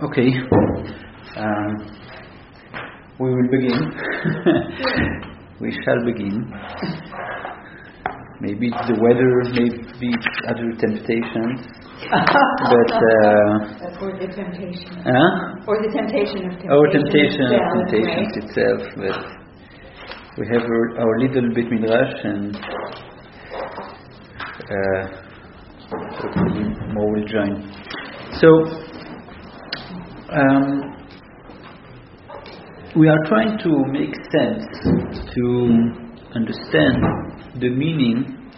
Okay. Um, we will begin. we shall begin. Maybe it's the weather, maybe it's other temptations. but uh, or the temptation. Huh? Or the temptation of temptation. Or temptation of itself, temptations right? itself. But we have our, our little bit midrash and uh, hopefully more will join. So um, we are trying to make sense to understand the meaning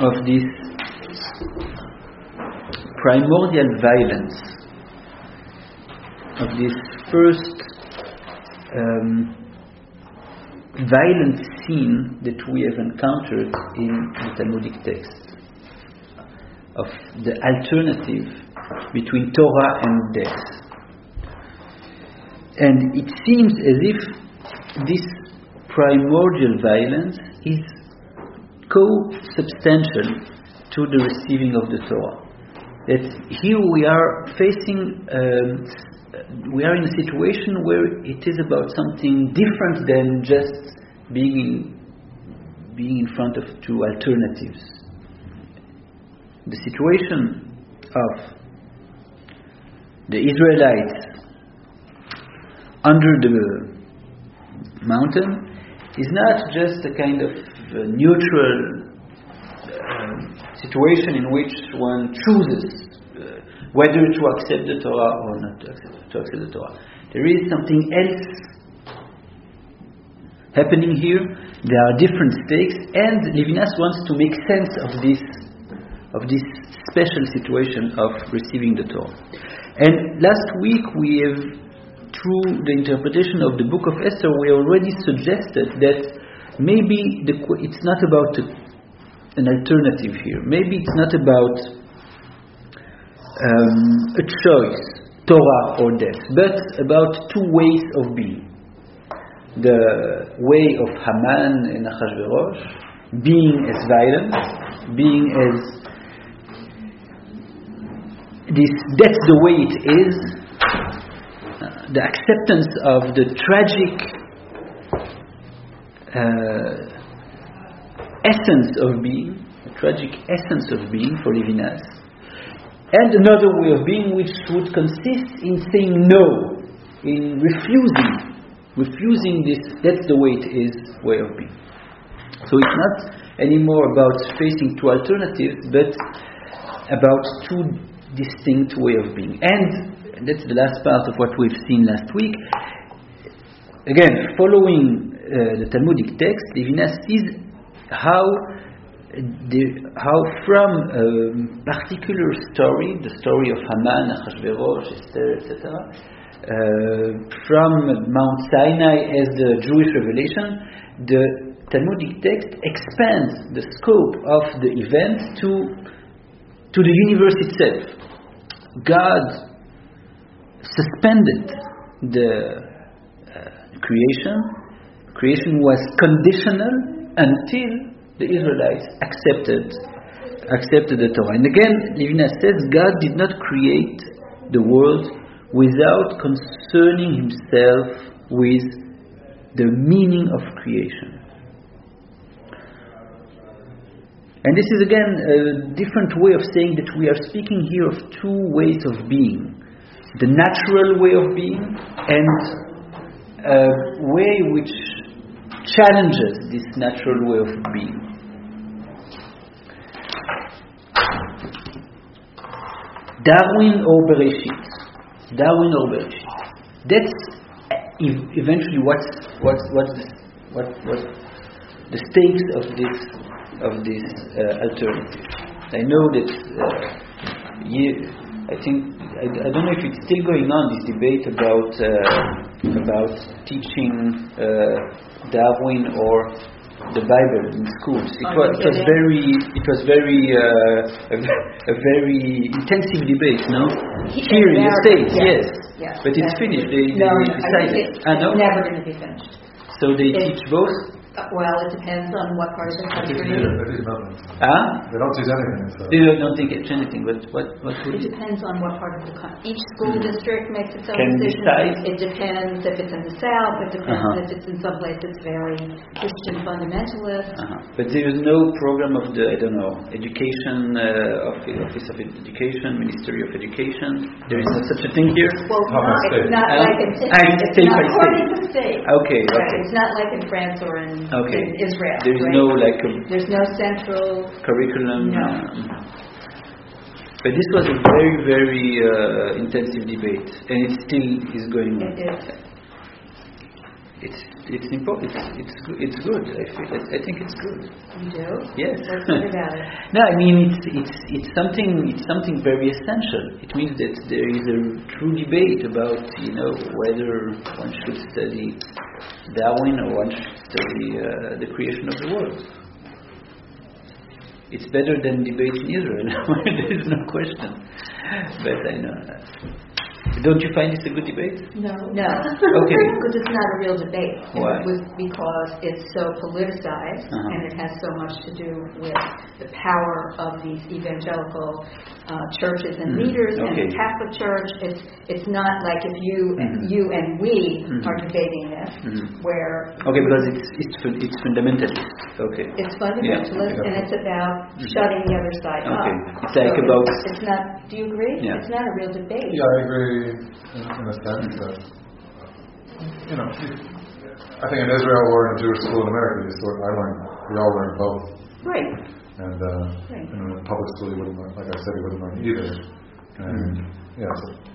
of this primordial violence of this first um, violent scene that we have encountered in the Talmudic text of the alternative between Torah and death. And it seems as if this primordial violence is co-substantial to the receiving of the Torah. That here we are facing, um, we are in a situation where it is about something different than just being in, being in front of two alternatives. The situation of the Israelites under the mountain is not just a kind of neutral uh, situation in which one chooses uh, whether to accept the Torah or not to accept, to accept the Torah. There is something else happening here. There are different stakes, and Levinas wants to make sense of this of this special situation of receiving the Torah. And last week we have, through the interpretation of the book of Esther, we already suggested that maybe the, it's not about an alternative here. Maybe it's not about um, a choice, Torah or death, but about two ways of being. The way of Haman and Achashverosh, being as violent, being as this that's the way it is. Uh, the acceptance of the tragic uh, essence of being the tragic essence of being for Levinas and another way of being which would consist in saying no in refusing refusing this that's the way it is way of being. So it's not anymore about facing two alternatives but about two distinct way of being. And that's the last part of what we've seen last week. Again, following uh, the Talmudic text, Levinas sees how the, how from a particular story, the story of Haman, Achashverosh, Esther, etc., uh, from Mount Sinai as the Jewish revelation, the Talmudic text expands the scope of the event to to the universe itself. God suspended the uh, creation. Creation was conditional until the Israelites accepted accepted the Torah. And again, Levinas says God did not create the world without concerning Himself with the meaning of creation. And this is again a different way of saying that we are speaking here of two ways of being the natural way of being and a way which challenges this natural way of being. Darwin or Bereshit. Darwin or Bereshit. That's eventually what's, what's, what's, the, what, what the stakes of this of this uh, alternative. I know that uh, you, I think I, I, don't know if it's still going on this debate about uh, about teaching Darwin or the Bible in schools. It was, it was very it was very a, a, very intensive debate. No, here in the states, yes, yes. but it's finished. They, no, they decided. It's ah, no? never going to be finished. So they teach both. Uh, Well, it depends on what part of the They country. neither. They nothing. Huh? They don't teach anything. So. You don't think it's anything, but what, what would It you depends on what part of the country. Each school Mhm. district makes its own Can decision. decide? It depends if it's in the south, it depends Uh-huh. if it's in some place that's very Christian fundamentalist. Uh-huh. But there is no program of the I don't know education uh, of the Office of Education, Ministry of Education. There is no such a thing here. Well, it's How about not, state? it's not Uh, like in, ah, it's it's state not by according to state. Okay, Right, okay. it's not like in France or in, Okay. in Israel. There is right? no like a There's no central, curriculum. No. um, but this was a very very uh, intensive debate, and it still is going on. it is, It's it's important. It's it's it's good. I feel. I, I think it's good. you do? Yes. What's good about it? No, I mean it's it's it's something it's something very essential. It means that there is a true debate about you know whether one should study Darwin should study uh, the creation of the world. It's better than debate in Israel. there is no question. But I know. That. Don't you find this a good debate? No. No. Okay. Because it's not a real debate. Why? It was because it's so politicized Uh-huh. and it has so much to do with the power of these evangelical uh, churches and Mhm. leaders and the Catholic Church. It's it's not like if you Mhm. you and we Mhm. are debating this, Mhm. where Okay, because it's it's it's fundamentalist. Okay. it's fundamentalist Yeah. and it's about Mhm. shutting the other side Okay. up. It's like So about- It's not. Do you agree? Yeah. It's not a real debate. Yeah, I agree in, in a sense that, you know, I think in Israel or in a Jewish school in America, you sort I learned, we all learn both. Right. And uh, Right. in a public school, you wouldn't learn, like I said, you wouldn't learn either. And yeah, it's a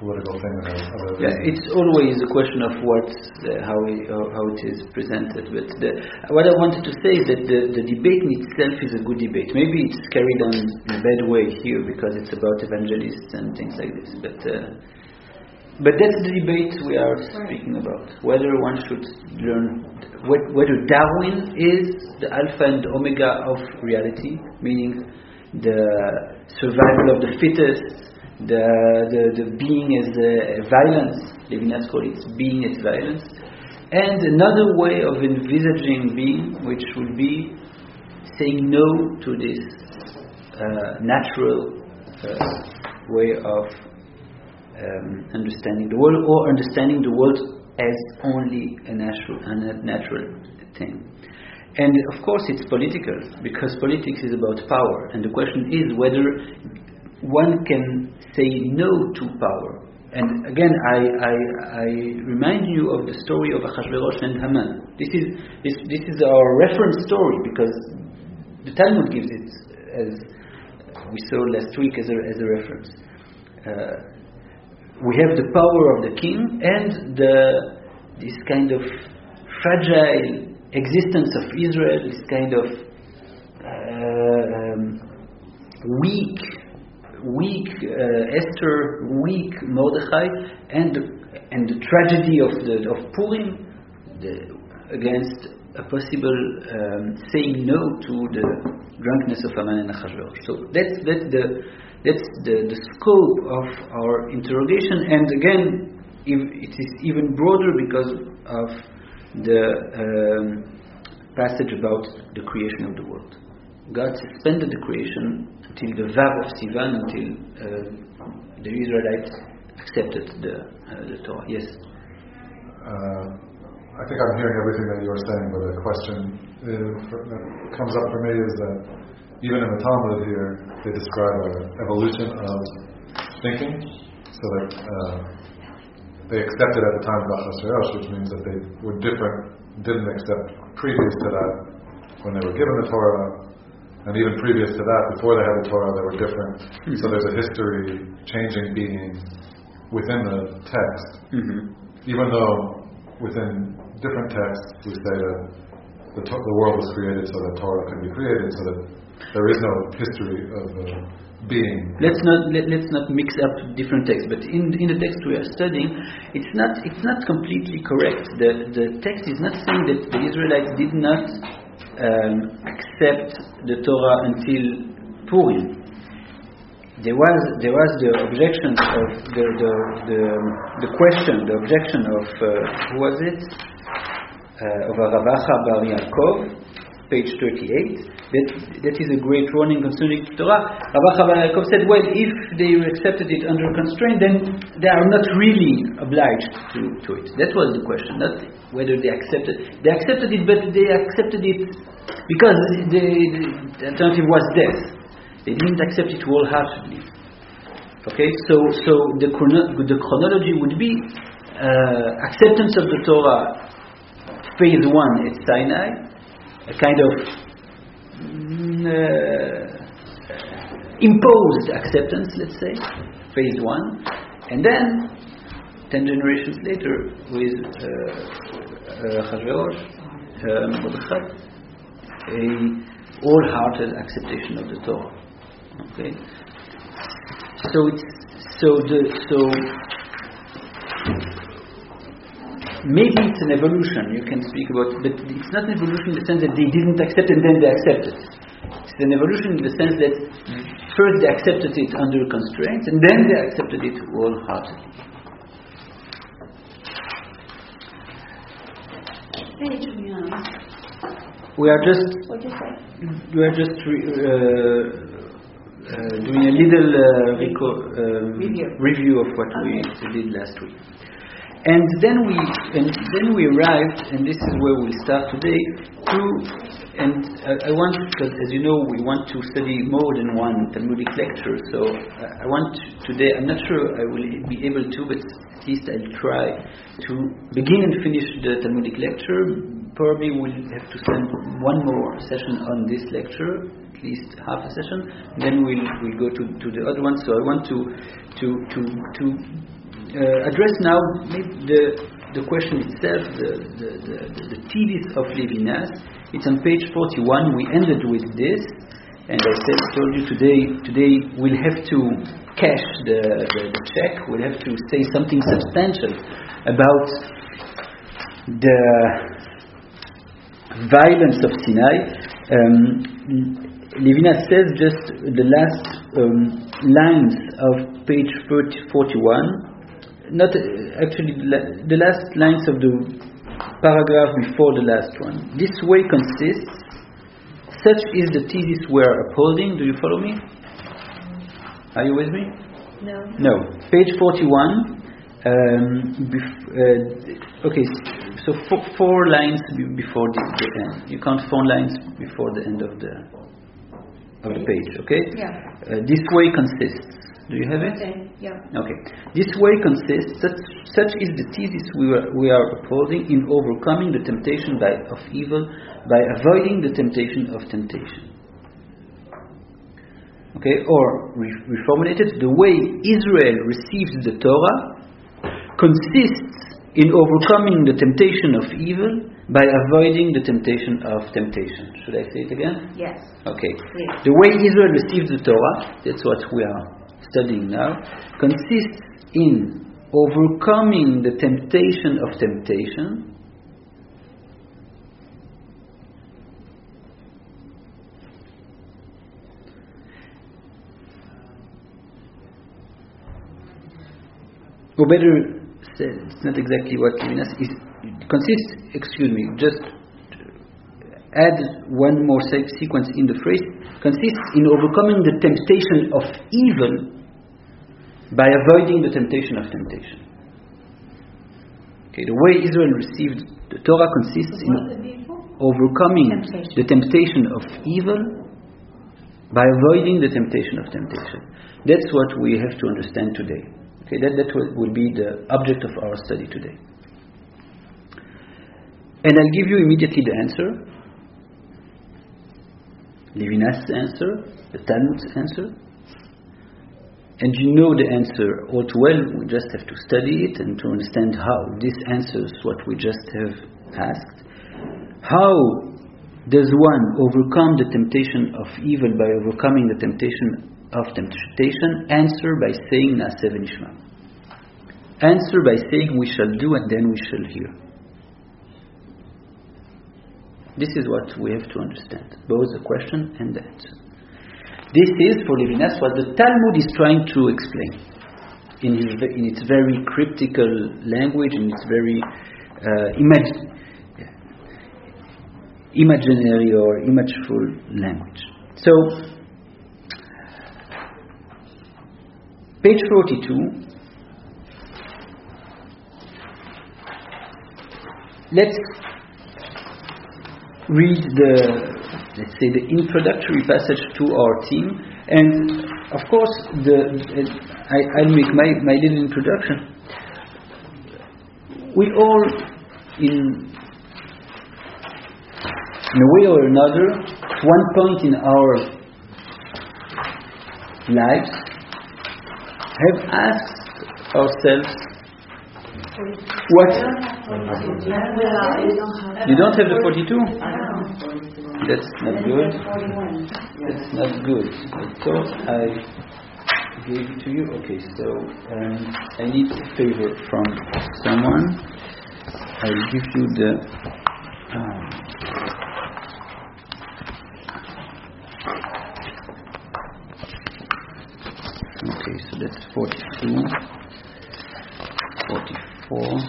political thing of a, Yeah, it's always a question of what, uh, how, it, how how it is presented. But the, what I wanted to say is that the, the debate in itself is a good debate. Maybe it's carried on in a bad way here because it's about evangelists and things like this. But uh, but that's the debate we are speaking about. Whether one should learn, wh- whether Darwin is the alpha and omega of reality, meaning the survival of the fittest, the the, the being as a, violence, Levinas called it being as violence, and another way of envisaging being, which would be saying no to this uh, natural uh, way of um, understanding the world or understanding the world as only a natural, a natural thing. And of course, it's political because politics is about power, and the question is whether one can say no to power. And again, I, I, I remind you of the story of Achashverosh and Haman. This is, this, this is our reference story because the Talmud gives it as we saw last week as a, as a reference. Uh, we have the power of the king and the, this kind of fragile existence of Israel, this kind of uh, um, weak, weak uh, Esther, weak Mordechai, and the, and the tragedy of the of Purim the, against a possible um, saying no to the drunkenness of Haman and Achashverosh. So that's that's the that's the, the scope of our interrogation, and again, it is even broader because of the um, passage about the creation of the world. God suspended the creation until the Vav of Sivan, until uh, the Israelites accepted the, uh, the Torah. Yes. Uh, I think I'm hearing everything that you're saying, but the question uh, that comes up for me is that even in the Talmud here, they describe an evolution of thinking, so that uh, they accepted at the time of Achashverosh, which means that they were different, didn't accept previous to that when they were given the Torah, and even previous to that, before they had the Torah, they were different. So there's a history, changing being within the text Mm-hmm. even though within different texts we say that the, to- the world was created so that Torah could be created, so that there is no history of uh, being. Let's not let, let's not mix up different texts. But in in the text we are studying, it's not it's not completely correct. The the text is not saying that the Israelites did not um, accept the Torah until Purim. There was there was the objection of the the the, the question the objection of uh, who was it uh, of Rav Acha Bar Yaakov, page 38. That, that is a great warning concerning Torah. Bar Yaakov said, well, if they accepted it under constraint, then they are not really obliged to, to it. That was the question, not whether they accepted. They accepted it, but they accepted it because the, the alternative was death. They didn't accept it wholeheartedly. Okay, so so the chrono- the chronology would be uh, acceptance of the Torah, phase one at Sinai, a kind of mm, uh, imposed acceptance, let's say, phase one, and then ten generations later with uh, Achashverosh, uh, Mordechai, a wholehearted acceptation of the Torah. Okay, so it's so the so maybe it's an evolution you can speak about, but it's not an evolution in the sense that they didn't accept and then they accepted. It's an evolution in the sense that first they accepted it under constraints and then they accepted it wholeheartedly. We are just What'd you say? we are just re, uh, uh, doing a little uh, reco- um, Review. review of what we did last week. And then we and then we arrived, and this is where we start today. To and I, I want because as you know we want to study more than one Talmudic lecture. So I, I want today. I'm not sure I will be able to, but at least I'll try to begin and finish the Talmudic lecture. Probably we'll have to spend one more session on this lecture, at least half a session. Then we'll we'll go to, to the other one. So I want to to to to uh, address now the the question itself, the the, the, the, of Levinas. It's on page 41. We ended with this, and I said, told you today. Today we'll have to cash the, the, the check. We'll have to say something substantial about the violence of Sinai. Um, Levinas says just the last um, lines of page 40, 41 not actually the last lines of the paragraph before the last one. This way consists, such is the thesis we are upholding. Do you follow me? Are you with me? No. No. Page 41. Um, uh, okay, so four, four lines be- before the, the end. You count four lines before the end of the of the page. Okay. Yeah. Uh, this way consists. Do you have it? Okay. Yeah. Okay. This way consists, such, such is the thesis we are, we are upholding in overcoming the temptation by, of evil by avoiding the temptation of temptation. Okay, or re- reformulated, the way Israel receives the Torah consists in overcoming the temptation of evil by avoiding the temptation of temptation. Should I say it again? Yes. Okay. Please. The way Israel receives the Torah, that's what we are studying now, consists in overcoming the temptation of temptation or better said, it's not exactly what Levinas is consists excuse me just add one more sequence in the phrase consists in overcoming the temptation of evil by avoiding the temptation of temptation okay the way Israel received the Torah consists in overcoming Temptation. the temptation of evil by avoiding the temptation of temptation. That's what we have to understand today. Okay, that, that will, be the object of our study today. And I'll give you immediately the answer. Levinas' answer, the Talmud's answer. And you know the answer all too well, we just have to study it and to understand how this answers what we just have asked. How does one overcome the temptation of evil by overcoming the temptation of temptation? Answer by saying Naaseh v'nishma. Answer by saying we shall do and then we shall hear. This is what we have to understand, both the question and the answer. This is, for Levinas, what the Talmud is trying to explain in, his, in its very cryptical language, in its very uh, imag- imaginary or imageful language. So, page 42. Let's read the, let's say, the introductory passage to our team, and of course, the, I, I'll make my, my little introduction. We all, in in a way or another, at one point in our lives, have asked ourselves, what? You don't have the 42? That's not good. That's not good. I thought I gave it to you. Okay, so um, I need a favor from someone. I'll give you the. Um, Okay, so that's 42, 44.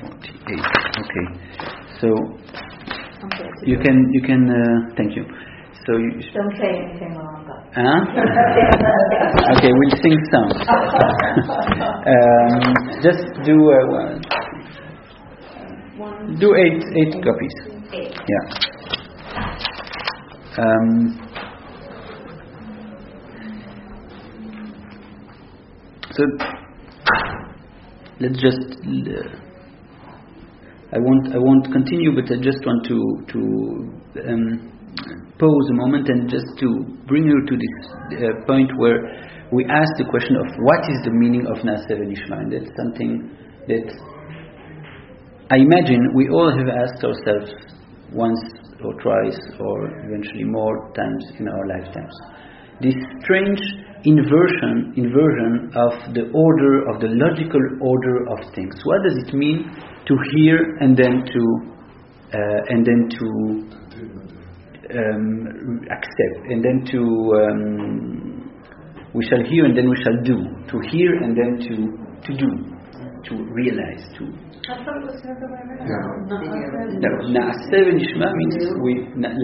Forty-eight. Okay, so you can you can uh, thank you. So you, Don't say anything wrong, huh? okay, we'll sing some. um, just do uh, one, do eight eight copies. Eight. Yeah. Um, so let's just. Uh, I won't. I won't continue, but I just want to to um, pause a moment and just to bring you to this uh, point where we ask the question of what is the meaning of V'Nishma, and that's something that I imagine we all have asked ourselves once or twice or eventually more times in our lifetimes. This strange inversion, inversion of the order, of the logical order of things. What does it mean to hear and then to uh, and then to um, accept and then to um, we shall hear and then we shall do. To hear and then to to do, to realize, to I thought it was the other way around. no, means we, na-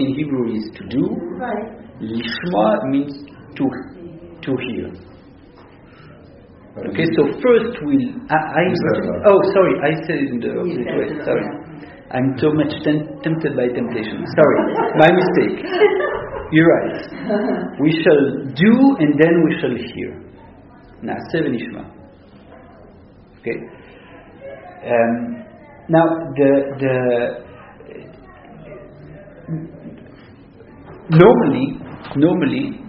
in Hebrew is to do. Right. Lishma means to to hear. Okay, so first we'll. I, I You said that. oh sorry, I said it in the opposite way. Sorry. I'm too much tem- tempted by temptation. Sorry, my mistake. You're right. We shall do and then we shall hear. Na'aseh v'nishma. Okay. Um, now the the normally normally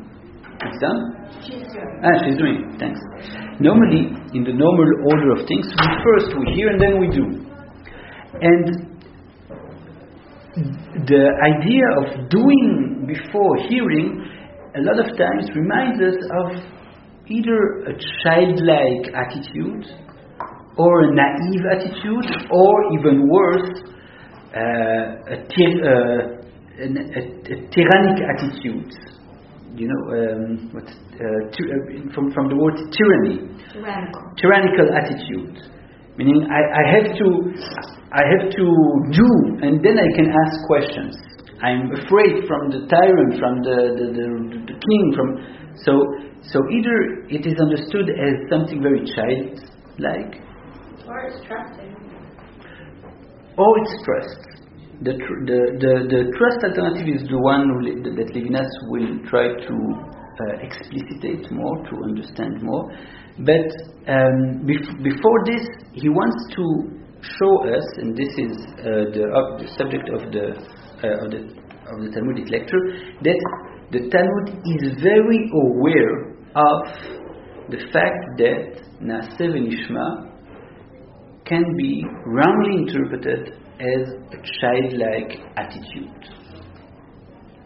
it's done. Ah, she's doing it. Thanks. Normally, in the normal order of things, we first we hear and then we do. And the idea of doing before hearing, a lot of times reminds us of either a childlike attitude, or a naive attitude, or even worse, uh, a, tyr- uh, an, a, a tyrannic attitude. You know, um, what, uh, ty- uh, from, from the word tyranny Tyrannical. tyrannical attitude, meaning I, I have to I have to do and then I can ask questions. I'm afraid from the tyrant, from the, the, the, the king, from so so either it is understood as something very childlike, Or it's trusting. or it's trust. The, the, the, the trust alternative is the one that Levinas will try to uh, explicitate more, to understand more. But um, bef- before this, he wants to show us, and this is uh, the, of the subject of the, uh, of the of the Talmudic lecture, that the Talmud is very aware of the fact that Naaseh v'Nishma can be wrongly interpreted as a childlike attitude.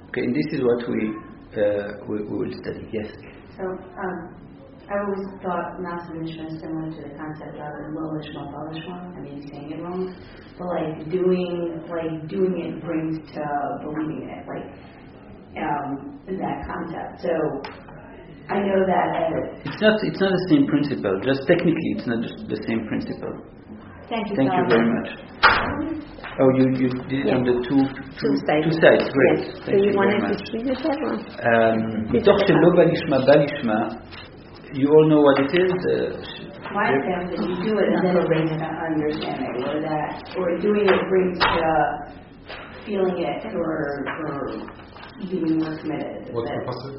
Okay, and this is what we uh, we, we will study. Yes. So, um, I always thought Mishma is similar to the concept of lo lishma ba lishma. I be saying it wrong, but like doing, like doing it brings to believing it, like um, that concept. So, I know that as It's not. It's not the same principle. Just technically, it's not just the same principle. Thank you, Thank you very much. Oh, you, you did it yeah. on the two, two, two sides. Two sides, great. Yes. Thank so you, you wanted to choose that one? Um, Dr. Lobalishma Balishma, you all know what it is? Uh, my sense that you do it until they understand it, or that, or doing it brings the feeling it or, or being more committed. What's the pasuk?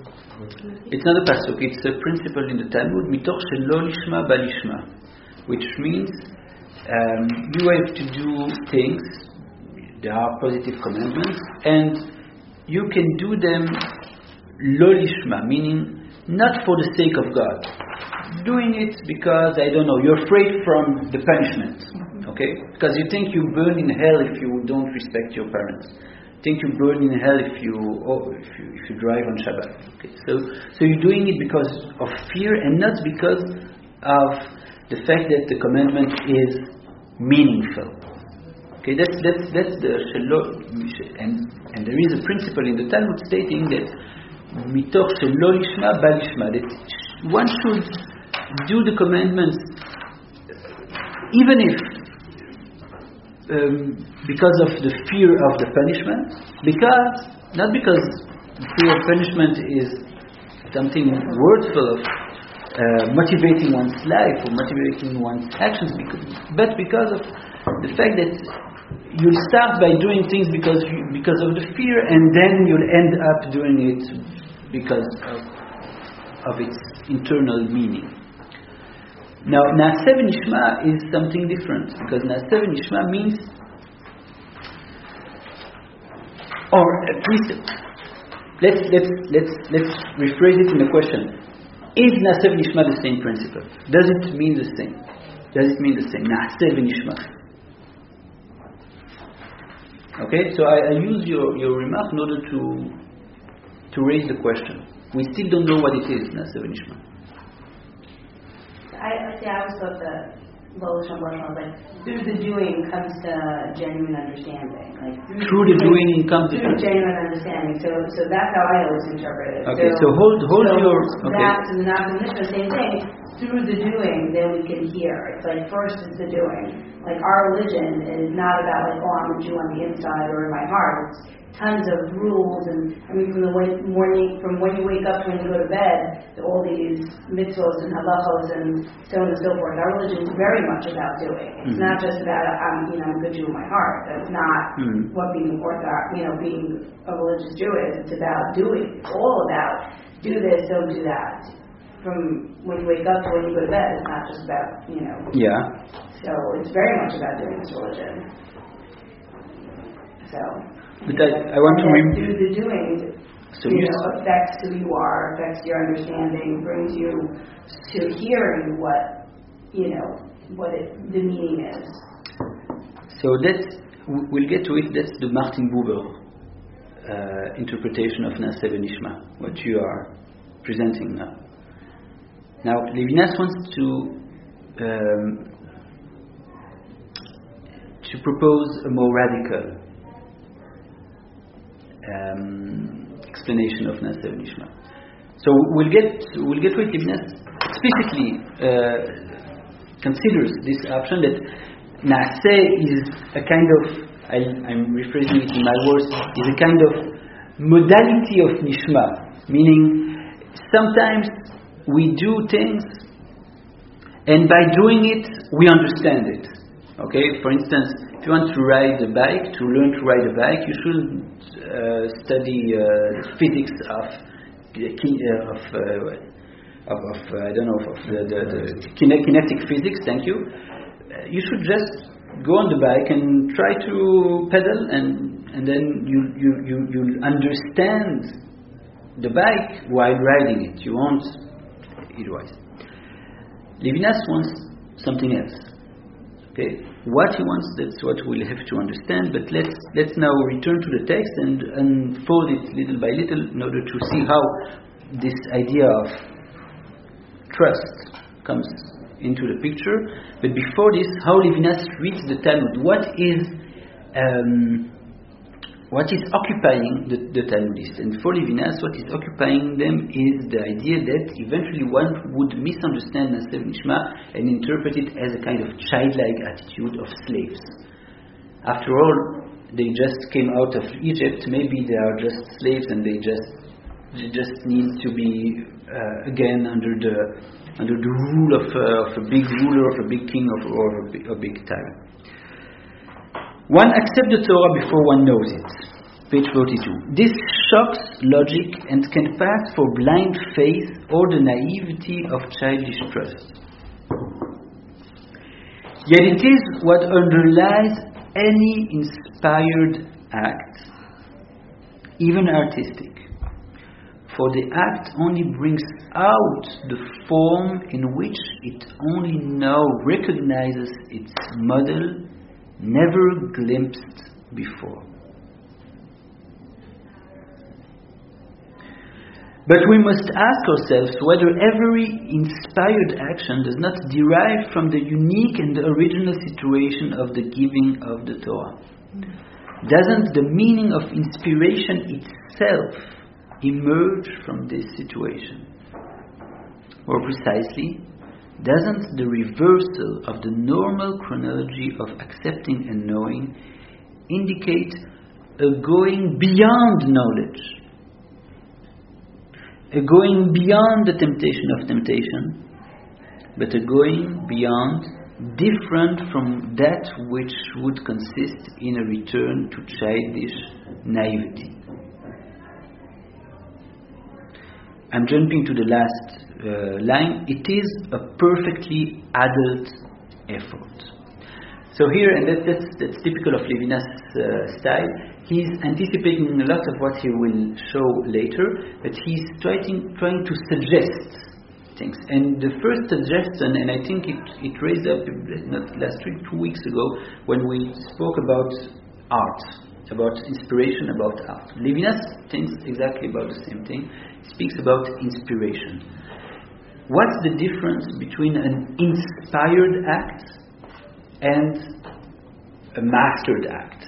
It's not a pasuk. It's a principle in the Talmud, mitoch shelo lishma balishma, which means um, you have to do things, there are positive commandments, and you can do them lo lishma, meaning not for the sake of God. Doing it because, I don't know, you're afraid from the punishment, okay? Because you think you burn in hell if you don't respect your parents. Think you burn in hell if you, oh, if you if you drive on Shabbat. Okay, so so you're doing it because of fear and not because of the fact that the commandment is meaningful. Okay, that's that's that's the shelo, and and there is a principle in the Talmud stating that mitoch shelo lishma balishma that one should do the commandments even if um, because of the fear of the punishment, because not because fear of punishment is something worthful of uh, motivating one's life or motivating one's actions, because, but because of the fact that you'll start by doing things because you, because of the fear, and then you'll end up doing it because of, of its internal meaning. Now, Na'aseh Nishma is something different because Na'aseh Nishma means, or at least, let's let's let's let's rephrase it in a question: Is Na'aseh Nishma the same principle? Does it mean the same? Does it mean the same? Na'aseh Nishma. Okay, so I, I use your, your remark in order to to raise the question. We still don't know what it is, Nishma. I, I see, I always thought that Lola Shambhala was like, through the doing comes to genuine understanding. Like Through the doing comes the genuine understanding. So, so that's how I always interpret it. Okay, so hold hold so your okay. So the Nafka same thing. Through the doing, then we can hear. It's like first is the doing. Like our religion is not about like, oh, I'm a Jew on the inside or in my heart. It's tons of rules and I mean from the way, morning from when you wake up to when you go to bed, all these mitzvahs and halachos and so on and so forth. Our religion is very much about doing. It's Mhm. not just about I'm you know I'm a good Jew in my heart. That's not Mhm. what being orthodox you know being a religious Jew is. It's about doing. It's all about do this, don't do that. From when you wake up to when you go to bed, it's not just about you know Yeah. so it's very much about doing this religion. So. But I, I want to and then rem- through the doing, So you know, affects who you are, affects your understanding, brings you to hearing what you know what it, the meaning is. So that's we'll get to it. That's the Martin Buber uh, interpretation of Na'aseh Nishma, what you are presenting now. Now, Levinas wants to um, to propose a more radical um, explanation of Na'aseh Nishma. So we'll get we'll get to it. Levinas explicitly uh, considers this option that Na'aseh is a kind of I, I'm rephrasing it in my words is a kind of modality of Nishma, meaning sometimes we do things and by doing it we understand it. Okay, for instance, if you want to ride a bike, to learn to ride a bike, you should uh, study uh, physics of uh, of, uh, of, of I don't know of the, the, the kine- kinetic physics. Thank you. You should just go on the bike and try to pedal, and and then you you you you understand the bike while riding it. You won't otherwise. Levinas wants something else. Okay, what he wants, that's what we'll have to understand. But let's let's now return to the text and unfold it little by little in order to see how this idea of trust comes into the picture. But before this, how Levinas reads the Talmud. What is um, what is occupying the, the Talmudists. And for Levinas, what is occupying them is the idea that eventually one would misunderstand Na'aseh v'Nishma and interpret it as a kind of childlike attitude of slaves. After all, they just came out of Egypt, maybe they are just slaves and they just, they just need to be uh, again under the, under the rule of, uh, of a big ruler, of a big king, of, a big tyrant. One accepts the Torah before one knows it. Page 42. This shocks logic and can pass for blind faith or the naivety of childish trust. Yet it is what underlies any inspired act, even artistic. For the act only brings out the form in which it only now recognizes its model never glimpsed before. But we must ask ourselves whether every inspired action does not derive from the unique and original situation of the giving of the Torah. Doesn't the meaning of inspiration itself emerge from this situation? More precisely, doesn't the reversal of the normal chronology of accepting and knowing indicate a going beyond knowledge, a going beyond the temptation of temptation, but a going beyond different from that which would consist in a return to childish naivety. I'm jumping to the last uh, line, it is a perfectly adult effort. So here, and that, that's, that's typical of Levinas' uh, style, he's anticipating a lot of what he will show later, but he's trying, trying to suggest things. And the first suggestion, and I think it, it raised up not last week, two weeks ago, when we spoke about art, about inspiration, about art. Levinas thinks exactly about the same thing. He speaks about inspiration. What's the difference between an inspired act and a mastered act?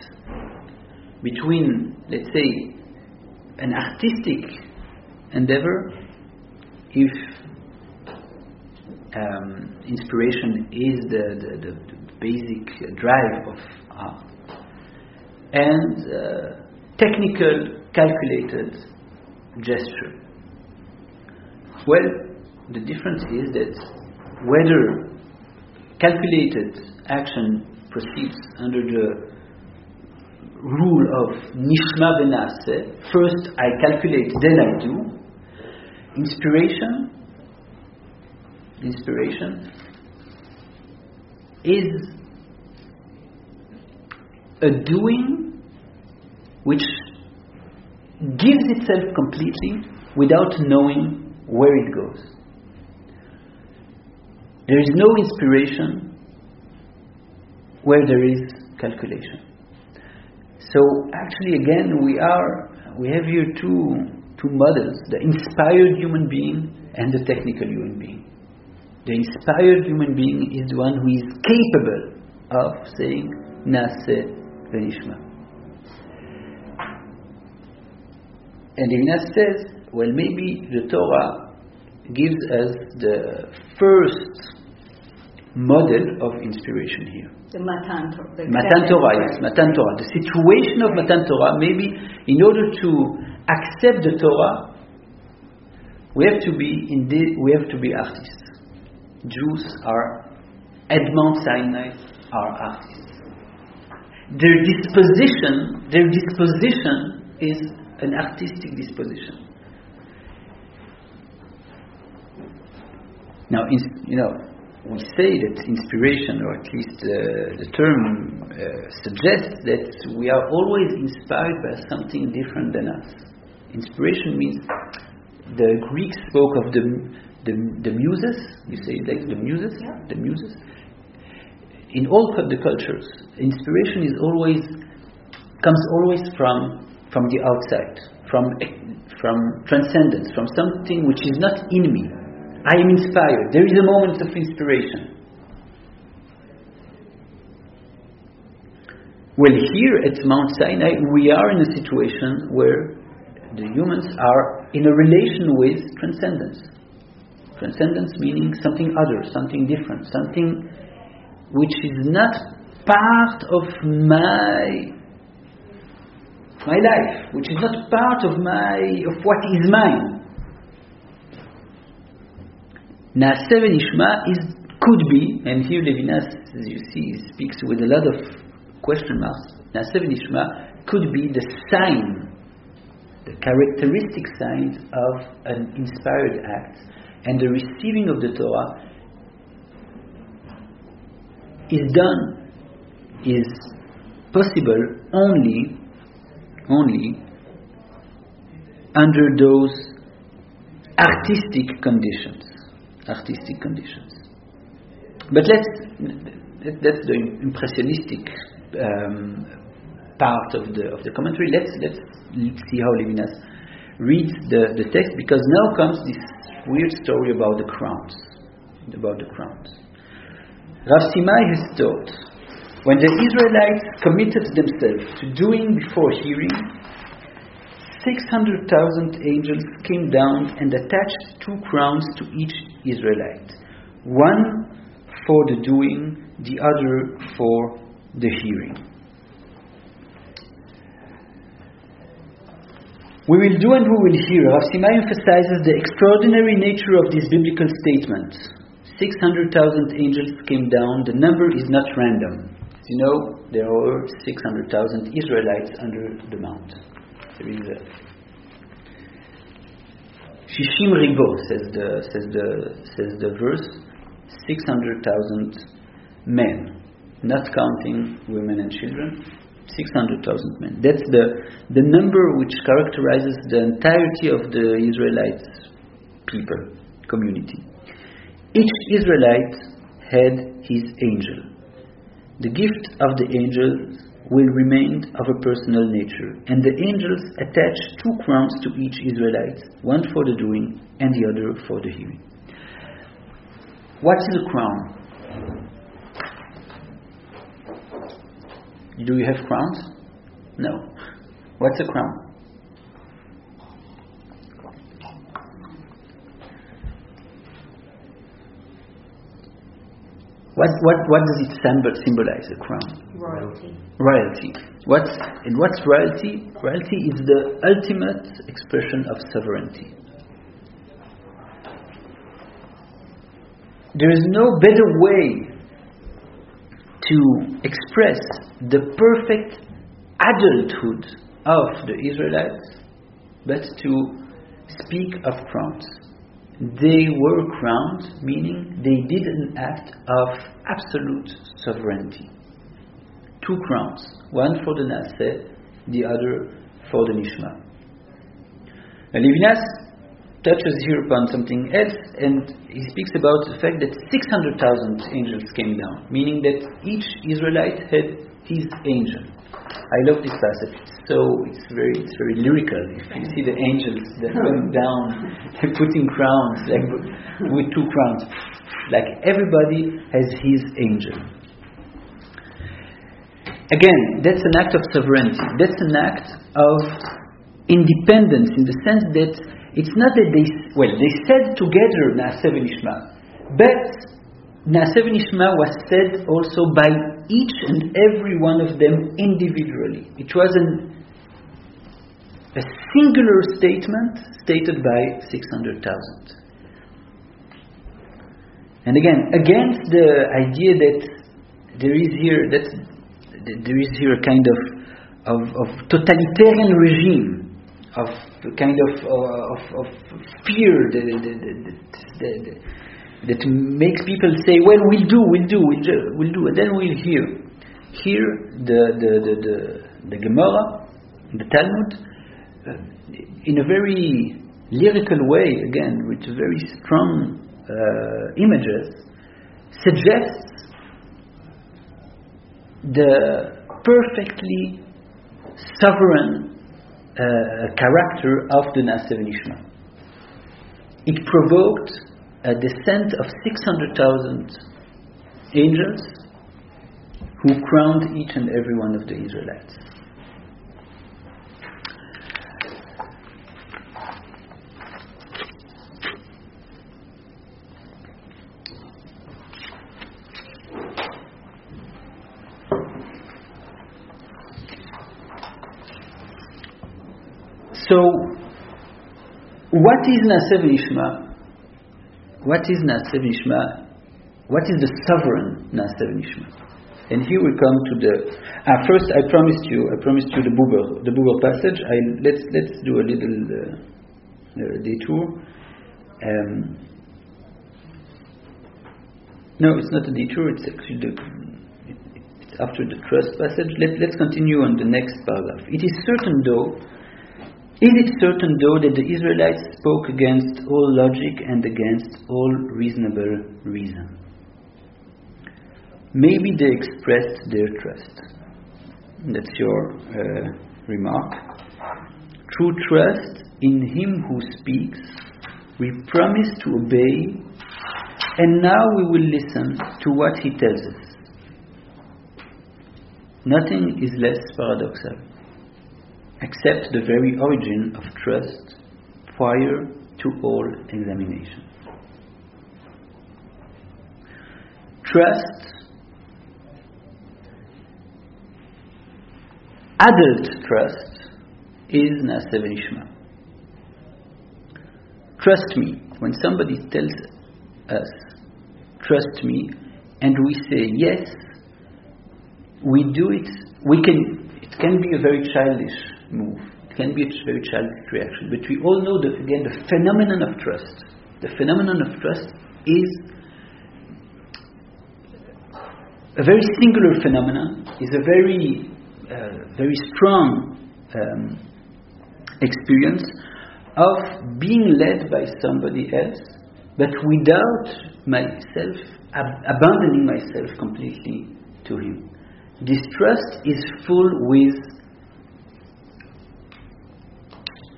Between, let's say, an artistic endeavor, if um, inspiration is the, the, the, basic drive of art, and uh, technical, calculated gesture. Well, the difference is that whether calculated action proceeds under the rule of nishma benase, first I calculate, then I do. Inspiration, inspiration is a doing which gives itself completely without knowing where it goes. There is no inspiration where there is calculation. So actually, again, we are we have here two two models: the inspired human being and the technical human being. The inspired human being is the one who is capable of saying "Na'aseh v'nishma." And Levinas says, well, maybe the Torah gives us the first model of inspiration here. The Matan, the Matan Torah, yes, Matan Torah. The situation of Matan Torah, maybe in order to accept the Torah, we have to be indeed, we have to be artists. Jews are, Mount Sinai, are artists. Their disposition, their disposition is an artistic disposition. Now, you know, we say that inspiration, or at least uh, the term uh, suggests that we are always inspired by something different than us. Inspiration means the Greeks spoke of the the, the muses. You say like the muses, yeah. the muses. In all the cultures, inspiration is always comes always from from the outside, from from transcendence, from something which is not in me I am inspired. There is a moment of inspiration. Well, here at Mount Sinai, we are in a situation where the humans are in a relation with transcendence. Transcendence meaning something other, something different, something which is not part of my my life, which is not part of my of what is mine. Naaseh Nishma is could be, and here Levinas, as you see, speaks with a lot of question marks. Naaseh Nishma could be the sign, the characteristic sign of an inspired act, and the receiving of the Torah is done, is possible only, only under those artistic conditions. Artistic conditions. But let's, that's the impressionistic um, part of the, of the commentary. Let's, let's see how Levinas reads the, the text because now comes this weird story about the crowns. About the crowns. Rav Simai has taught when the Israelites committed themselves to doing before hearing, 600,000 angels came down and attached two crowns to each Israelite. One for the doing, the other for the hearing. We will do and we will hear. Rav emphasizes the extraordinary nature of this biblical statement. 600,000 angels came down. The number is not random. You know, there are 600,000 Israelites under the mount. Shishim Ribo, says the, says the, says the verse. 600,000 men, not counting women and children, 600,000 men. That's the, the number which characterizes the entirety of the Israelite people, community. Each Israelite had his angel. The gift of the angels will remain of a personal nature, and the angels attach two crowns to each Israelite, one for the doing and the other for the hearing. What is a crown? Do you have crowns? No. What's a crown? What, what, what does it symbolize, a crown? Royalty. Royalty. What's, and what's royalty? Royalty is the ultimate expression of sovereignty. There is no better way to express the perfect adulthood of the Israelites but to speak of crowns. They were crowned, meaning they did an act of absolute sovereignty. Two crowns, one for the Na'aseh, the other for the Nishma. And Levinas touches here upon something else, and he speaks about the fact that 600,000 angels came down, meaning that each Israelite had his angel. I love this passage. So it's very, it's very lyrical. If you see the angels that come down, they're putting crowns, like with two crowns, like everybody has his angel. Again, that's an act of sovereignty. That's an act of independence in the sense that it's not that they, well, they said together Naaseh Nishma, but Naaseh Nishma was said also by each and every one of them individually. It was an, a singular statement stated by 600,000. And again, against the idea that there is here that there is here a kind of of, of totalitarian regime, of kind of of, of fear that, that, that, makes people say, "Well, we'll do, we'll do, we'll do, we'll do," and then we'll hear. Here, the the the the, the Gemara, the Talmud, uh, in a very lyrical way, again with very strong uh, images, suggests the perfectly sovereign uh, character of the Naaseh Nishma. It provoked a descent of 600,000 angels who crowned each and every one of the Israelites. So, what is Na'aseh v'Nishma? What is Na'aseh v'Nishma? What is the sovereign Na'aseh v'Nishma? And here we come to the. Uh, first, I promised you. I promised you the Buber, the Buber passage. I, let's let's do a little uh, uh, detour. Um, no, it's not a detour. It's actually the, it's after the trust passage. Let, let's continue on the next paragraph. It is certain, though, is it certain, though, that the Israelites spoke against all logic and against all reasonable reason? Maybe they expressed their trust. That's your uh, remark. True trust in Him who speaks, we promise to obey, and now we will listen to what He tells us. Nothing is less paradoxal, except the very origin of trust prior to all examination. Trust adult trust is Na'aseh v'Nishma. Trust me. When somebody tells us, trust me, and we say yes, we do it, we can, it can be a very childish move. It can be a very childish reaction. But we all know that, again, the phenomenon of trust, the phenomenon of trust is a very singular phenomenon, is a very uh, very strong um, experience of being led by somebody else, but without myself ab- abandoning myself completely to him. This trust is full with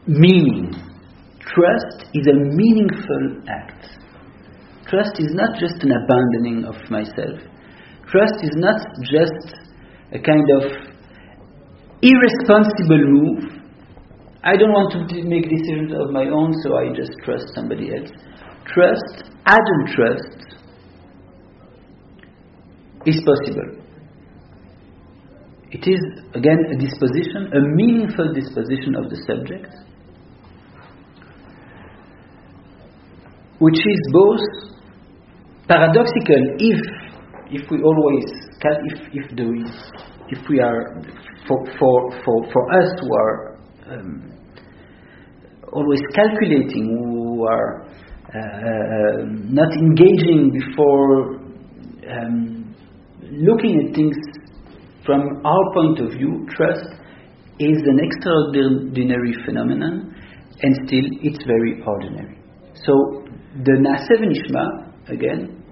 meaning. Trust is a meaningful act. Trust is not just an abandoning of myself. Trust is not just a kind of irresponsible move. I don't want to make decisions of my own, so I just trust somebody else. Trust, adult trust, is possible. It is, again, a disposition, a meaningful disposition of the subject, which is both paradoxical if, if we always, if, if, the, if we are for, for, for, for us who are um, always calculating, who are uh, uh, not engaging before um, looking at things from our point of view, trust is an extraordinary phenomenon and still it's very ordinary. So the Na'aseh v'Nishma, again,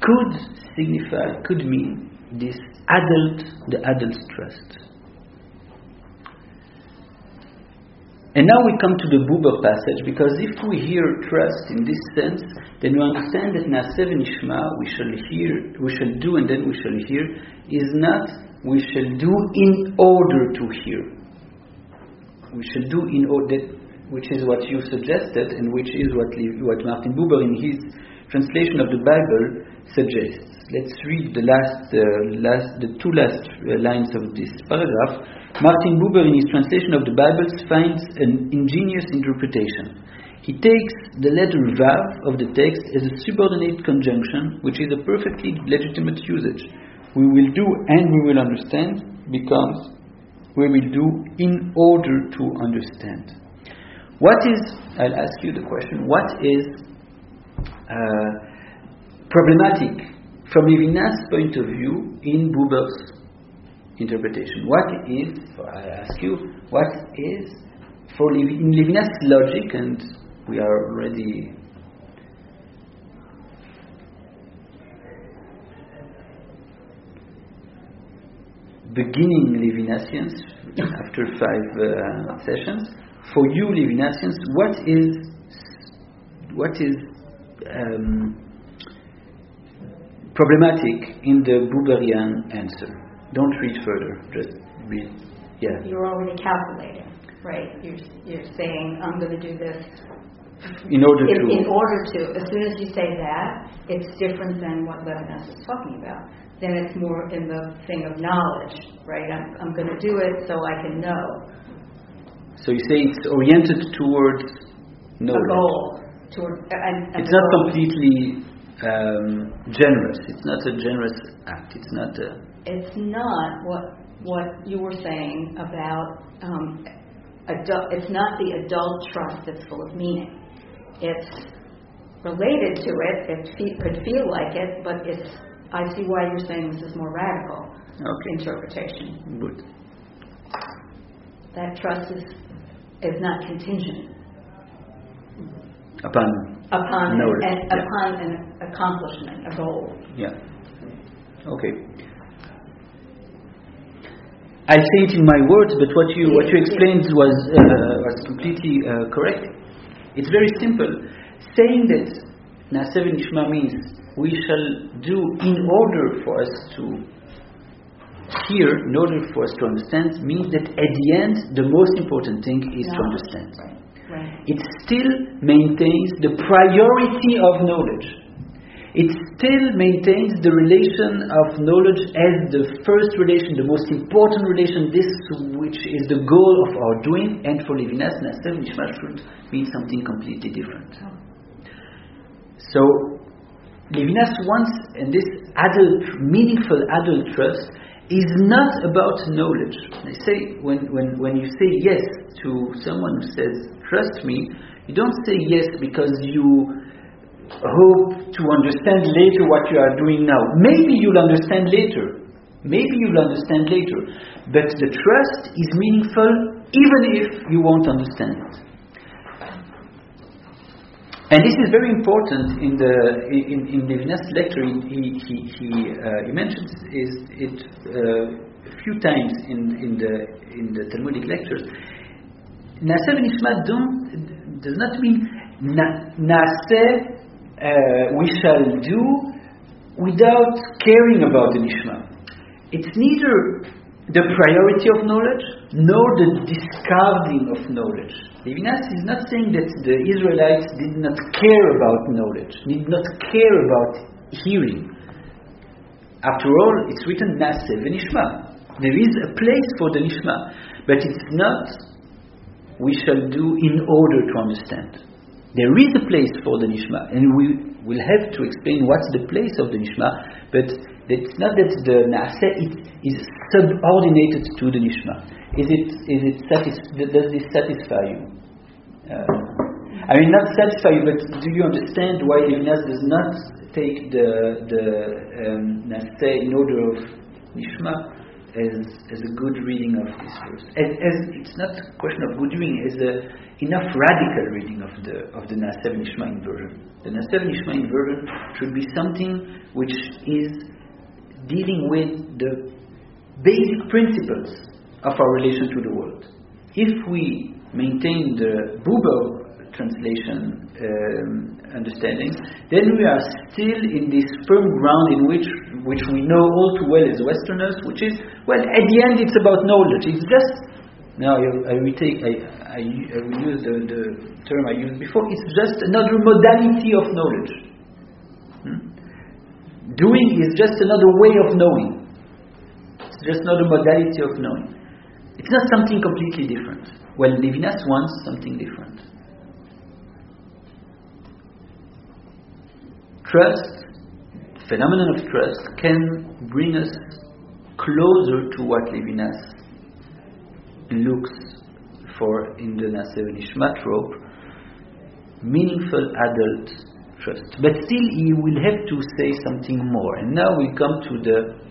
could signify, could mean this adult, the adult trust. And now we come to the Buber passage, because if we hear trust in this sense, then we understand that Na'aseh v'Nishma, we shall hear, we shall do, and then we shall hear, is not we shall do in order to hear. We shall do in order, which is what you suggested, and which is what, what Martin Buber in his translation of the Bible suggests. Let's read the last, uh, last the two last uh, lines of this paragraph. Martin Buber, in his translation of the Bible, finds an ingenious interpretation. He takes the letter Vav of the text as a subordinate conjunction, which is a perfectly legitimate usage. We will do and we will understand becomes we will do in order to understand. What is, I'll ask you the question, what is uh, problematic from Levinas's point of view in Buber's interpretation. What is, I ask you, what is, for in Levinas's logic, and we are already beginning Levinasians after five uh, sessions. For you, Levinasians, what is what is um, problematic in the Buberian answer. Don't read further. Just read. Yeah. You're already calculating, right? You're, you're saying, I'm going to do this. In order in, to. in order to, as soon as you say that, it's different than what Levinas is talking about. Then it's more in the thing of knowledge, right? I'm, I'm going to do it so I can know. So you say it's oriented towards knowledge. A goal. Toward, and, and It's not goal. completely um, generous. It's not a generous act. It's not a. it's not what what you were saying about um, adult. It's not the adult trust that's full of meaning. It's related to it. It fe- could feel like it, but it's. I see why you're saying this is more radical Okay. interpretation. Good. That trust is is not contingent Upon. Upon Knowledge, an, yeah. upon an accomplishment, a goal. Yeah. Okay. I say it in my words, but what you what you explained was uh, was completely uh, correct. It's very simple. Saying that Na'aseh v'Nishma means we shall do in order for us to hear, in order for us to understand, means that at the end the most important thing is to Knowledge. understand Right. it still maintains the priority of knowledge. It still maintains the relation of knowledge as the first relation, the most important relation, this which is the goal of our doing, and for Levinas, Na'aseh v'Nishma should mean something completely different. Oh. So, Levinas wants, and this adult, meaningful adult trust is not about knowledge. I say, when, when, when you say yes to someone who says, trust me, you don't say yes because you hope to understand later what you are doing now. Maybe you'll understand later. Maybe you'll understand later. But the trust is meaningful even if you won't understand it. And this is very important in the in, in Levinas lecture. He he he, uh, he mentions is it uh, a few times in, in the in the Talmudic lectures. Naaseh v'nishma don't does not mean na- naaseh uh, we shall do without caring about the nishma. It's neither the priority of knowledge nor the discarding of knowledge. Levinas is not saying that the Israelites did not care about knowledge, did not care about hearing. After all, it's written Na'aseh v'nishma. There is a place for the nishma, but it's not we shall do in order to understand. There is a place for the nishma, and we will have to explain what's the place of the nishma, but it's not that the naseh it is subordinated to the nishma. Is it, is it satis- does this satisfy you? Uh, I mean, not satisfy you, but do you understand why Levinas does not take the, the um, in order of nishma as, as a good reading of this verse? As, as it's not a question of good reading, as a enough radical reading of the of the naseh nishma inversion. The naseh nishma inversion should be something which is dealing with the basic principles of our relation to the world. If we maintain the Buber translation um, understanding, then we are still in this firm ground in which which we know all too well as Westerners, which is well at the end it's about knowledge. It's just now I, I retake I, I, I will use the, the term I used before. It's just another modality of knowledge. Doing is just another way of knowing. It's just another modality of knowing. It's not something completely different. Well, Levinas wants something different. Trust, phenomenon of trust, can bring us closer to what Levinas looks for in the Na'aseh v'Nishma rope, meaningful adult But still, he will have to say something more. And now we come to the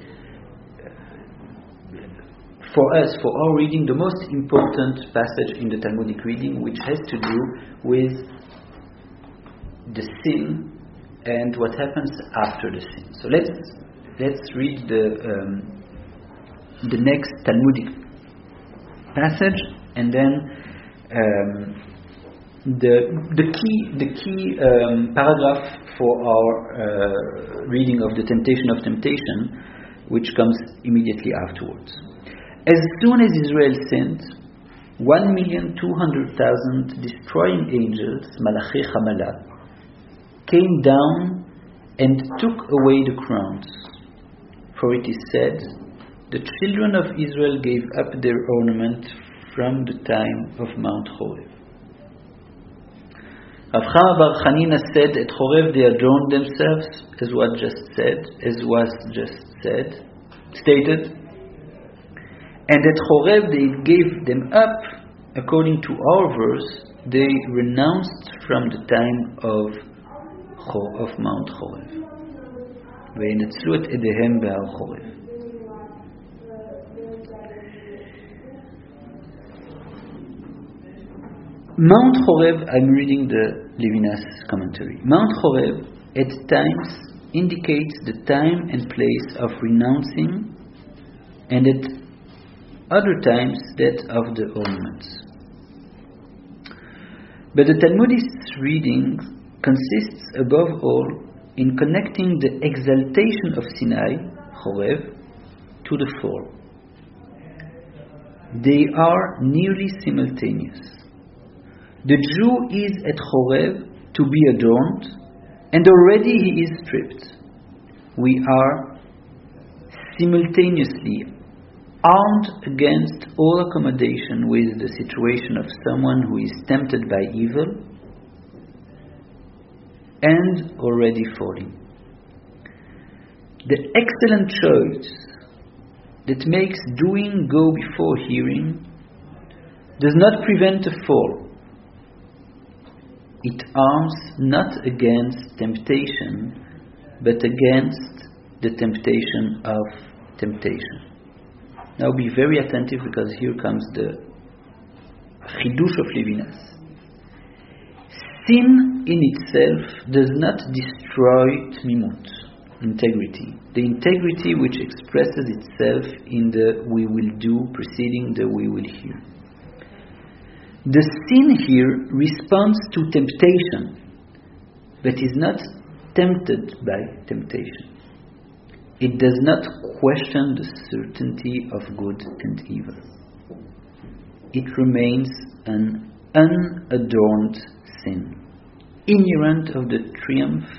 for us, for our reading, the most important passage in the Talmudic reading, which has to do with the sin and what happens after the sin. So let's let's read the um, the next Talmudic passage, and then um, the, the key, the key um, paragraph for our uh, reading of the temptation of temptation, which comes immediately afterwards. As soon as Israel sinned, one million two hundred thousand destroying angels, Malachei Chabalah, came down and took away the crowns. For it is said, the children of Israel gave up their ornament from the time of Mount Horeb. Rav Chama Bar Chanina said, At Horeb they adorned themselves, as what just said, as was just said, stated. And at Horeb they gave them up, according to our verse, they renounced from the time of, of Mount Horeb. וינצלו את ידיהם בהר חורב. Mount Horeb, I'm reading the Levinas commentary. Mount Horeb at times indicates the time and place of renouncing, and at other times that of the ornaments. But the Talmudist's reading consists above all in connecting the exaltation of Sinai, Horeb, to the fall. They are nearly simultaneous. The Jew is at Horeb to be adorned, and already he is stripped. We are simultaneously armed against all accommodation with the situation of someone who is tempted by evil and already falling. The excellent choice that makes doing go before hearing does not prevent a fall it arms not against temptation, but against the temptation of temptation. Now be very attentive because here comes the chidush of Levinas. Sin in itself does not destroy tmimut, integrity. The integrity which expresses itself in the we will do preceding the we will hear. The sin here responds to temptation, but is not tempted by temptation. It does not question the certainty of good and evil. It remains an unadorned sin, ignorant of the triumph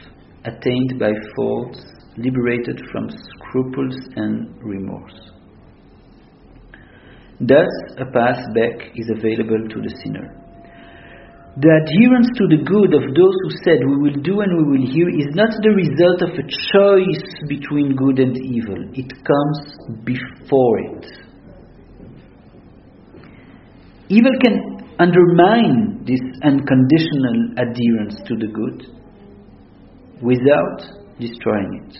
attained by faults, liberated from scruples and remorse. Thus, a path back is available to the sinner. The adherence to the good of those who said, We will do and we will hear, is not the result of a choice between good and evil. It comes before it. Evil can undermine this unconditional adherence to the good without destroying it.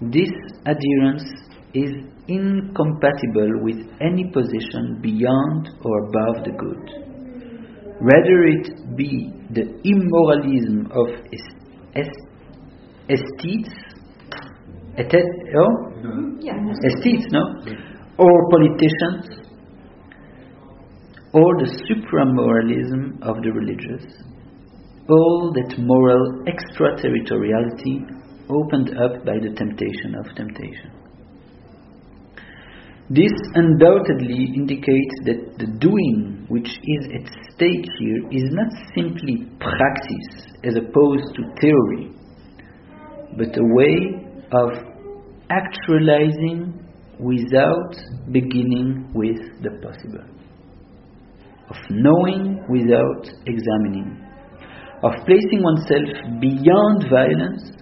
This adherence is incompatible with any position beyond or above the good. Whether it be the immoralism of aesthetes, oh? Yeah. aesthetes, no? Or politicians, or the supramoralism of the religious, all that moral extraterritoriality opened up by the temptation of temptation. This undoubtedly indicates that the doing which is at stake here is not simply praxis as opposed to theory, but a way of actualizing without beginning with the possible, of knowing without examining, of placing oneself beyond violence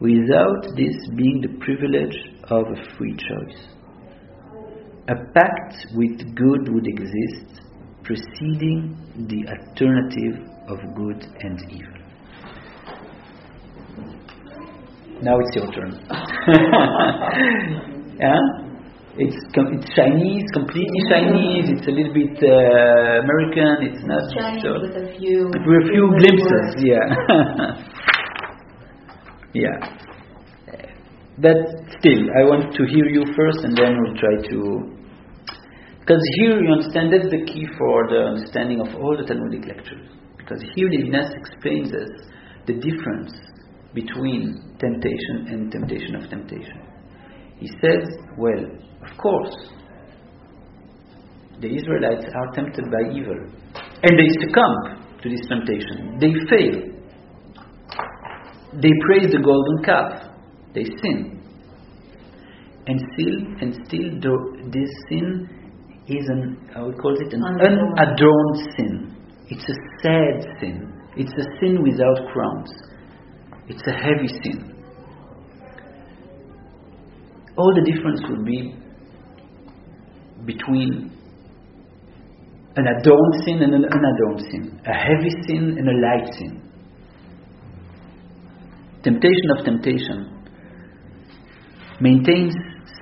without this being the privilege of a free choice a pact with good would exist, preceding the alternative of good and evil. Now it's your turn. yeah? It's, it's Chinese, completely Chinese. It's a little bit uh, American. It's not Chinese so, with a few with a few glimpses. words. Yeah, yeah. But still, I want to hear you first, and then we'll try to. Because here you understand that's the key for the understanding of all the Talmudic lectures. Because here Levinas explains us the difference between temptation and temptation of temptation. He says, well, of course, the Israelites are tempted by evil, and they succumb to this temptation. They fail. They praise the golden calf. They sin. And still, and still, this sin is an, how we call it, an Unadorned. unadorned sin. It's a sad sin. It's a sin without crowns. It's a heavy sin. All the difference would be between an adorned sin and an unadorned sin, a heavy sin and a light sin. Temptation of temptation maintains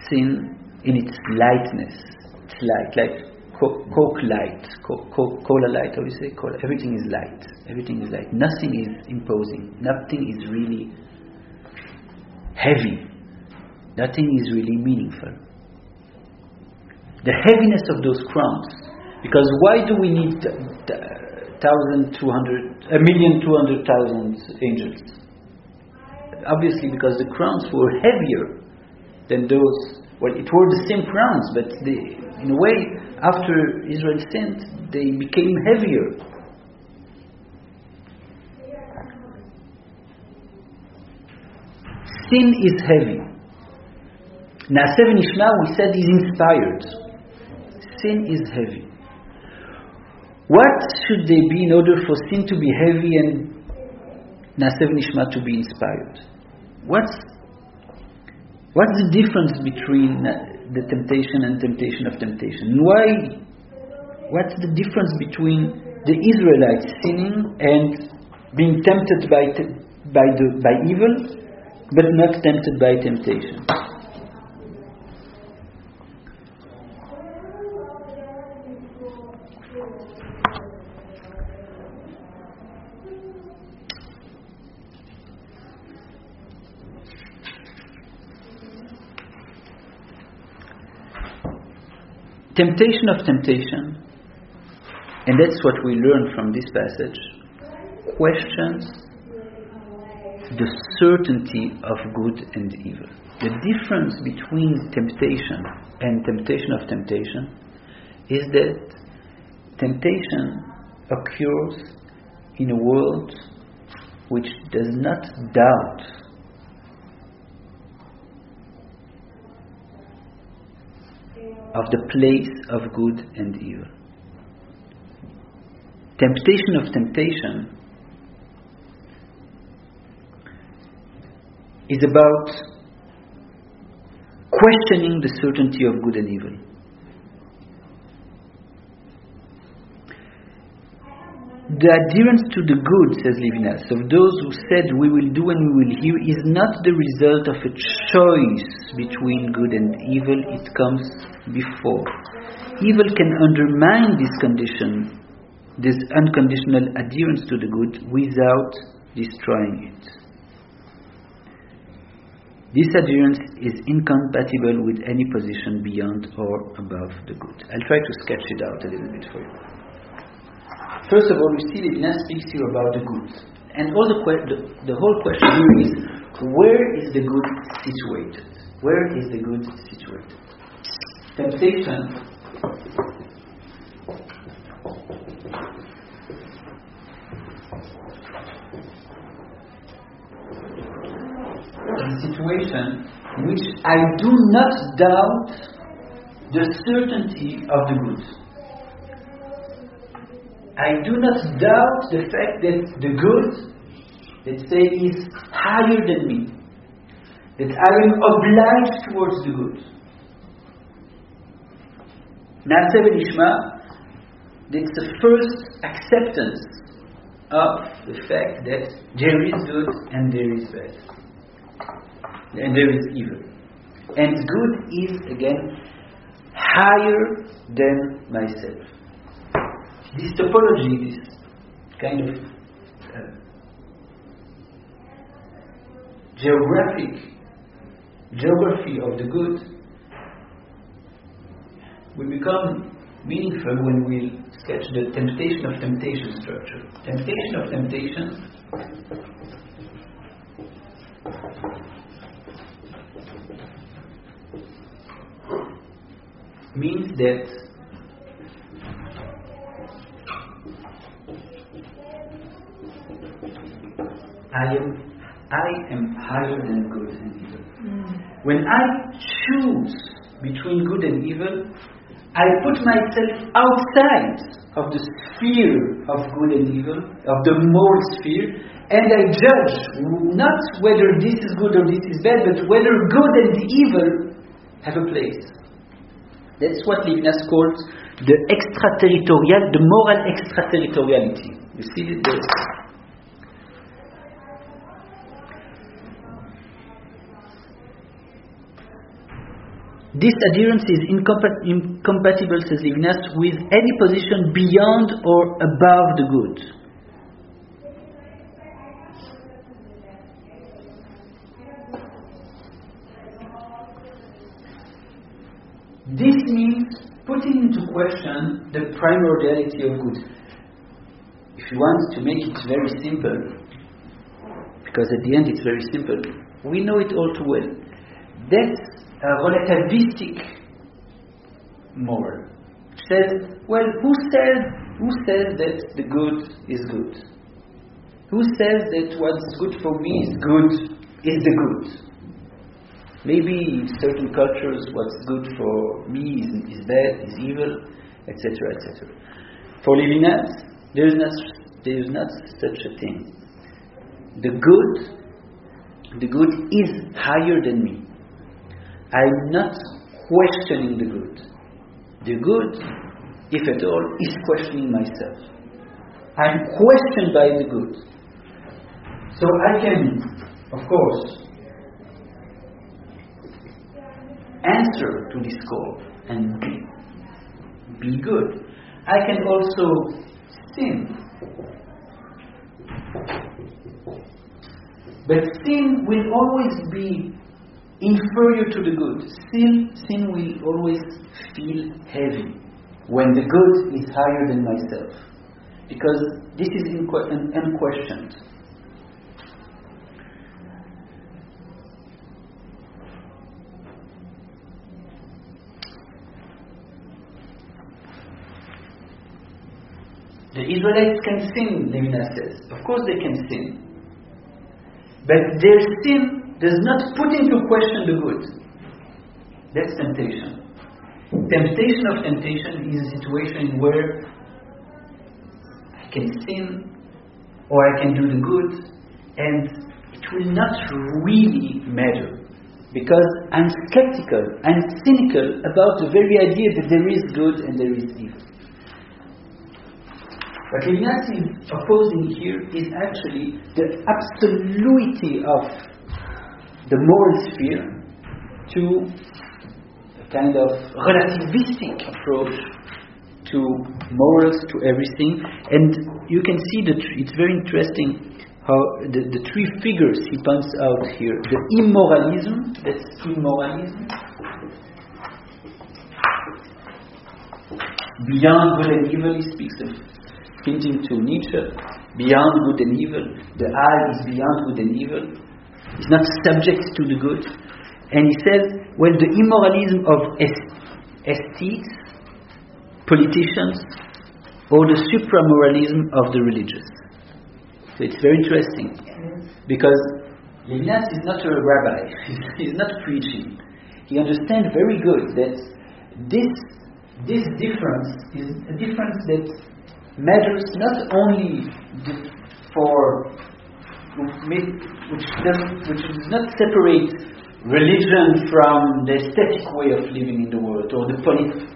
sin in its lightness. Light, like co- Coke light, co- co- Cola light, how do you say Cola? Everything is light. Everything is light. Nothing is imposing. Nothing is really heavy. Nothing is really meaningful. The heaviness of those crowns because why do we need thousand two hundred, a million two hundred thousand angels? Obviously, because the crowns were heavier than those. Well, it were the same crowns, but they, in a way, after Israel sinned, they became heavier. Sin is heavy. Na'aseh v'Nishma, we said, is inspired. Sin is heavy. What should they be in order for sin to be heavy and Na'aseh v'Nishma to be inspired? What's, what's the difference between uh, the temptation and temptation of temptation? Why? What's the difference between the Israelites sinning and being tempted by, te- by, the, by evil, but not tempted by temptation? Temptation of temptation, and that's what we learn from this passage, questions. The certainty of good and evil. The difference between temptation and temptation of temptation is that temptation occurs in a world which does not doubt of the place of good and evil. Temptation of temptation is about questioning the certainty of good and evil. The adherence to the good, says Levinas, of those who said we will do and we will hear is not the result of a choice between good and evil, it comes before. Evil can undermine this condition, this unconditional adherence to the good, without destroying it. This adherence is incompatible with any position beyond or above the good. I'll try to sketch it out a little bit for you. First of all, we see Levinas speaks here about the good. And all the, que- the, the whole question here is where is the good situated? Where is the good situated? Temptation situation in which I do not doubt the certainty of the good. I do not doubt the fact that the good, let's say, is higher than me. That I am obliged towards the good. Na'aseh v'Nishma, that's the first acceptance of the fact that there is good and there is bad. And there is evil. And good is, again, higher than myself this topology, this kind of uh, geographic geography of the good will become meaningful when we sketch the temptation of temptation structure. Temptation of temptation means that I am I am higher than good and evil. Mm. When I choose between good and evil, I put myself outside of the sphere of good and evil, of the moral sphere, and I judge not whether this is good or this is bad, but whether good and evil have a place. That's what Levinas calls the extraterritorial, the moral extraterritoriality. You see this? This adherence is incompat- incompatible, says Levinas, with any position beyond or above the good. This means putting into question the primordiality of good. If you want to make it very simple, because at the end it's very simple, we know it all too well. That's relativistic moral. Says, well, who says who says that the good is good? Who says that what's good for me is good is the good? Maybe in certain cultures what's good for me is, is bad, is evil, etc., etc. For Levinas, there is not there is not such a thing. The good, the good is higher than me. I'm not questioning the good. The good, if at all, is questioning myself. I'm questioned by the good. So I can, of course, answer to this call and be, be good. I can also sin. But sin will always be inferior to the good. Sin, sin will always feel heavy when the good is higher than myself. Because this is unquestioned. The Israelites can sin, Levinas says. Of course they can sin. But their sin does not put into question the good. That's temptation. Temptation of temptation is a situation where I can sin or I can do the good and it will not really matter because I'm skeptical, I'm cynical about the very idea that there is good and there is evil. What Levinas is opposing here is actually the absolutity of the moral sphere to a kind of relativistic approach to morals, to everything. And you can see that it's very interesting how the, the three figures he points out here the immoralism, that's immoralism, beyond good and evil, he speaks of hinting to Nietzsche, beyond good and evil. The I is beyond good and evil. It's not subject to the good. And he says, well, the immoralism of aesthetes, politicians, or the supramoralism of the religious. So it's very interesting because Levinas is not a rabbi, he's not preaching. He understands very good that this this difference is a difference that matters not only for which does which does not separate religion from the aesthetic way of living in the world or the polit-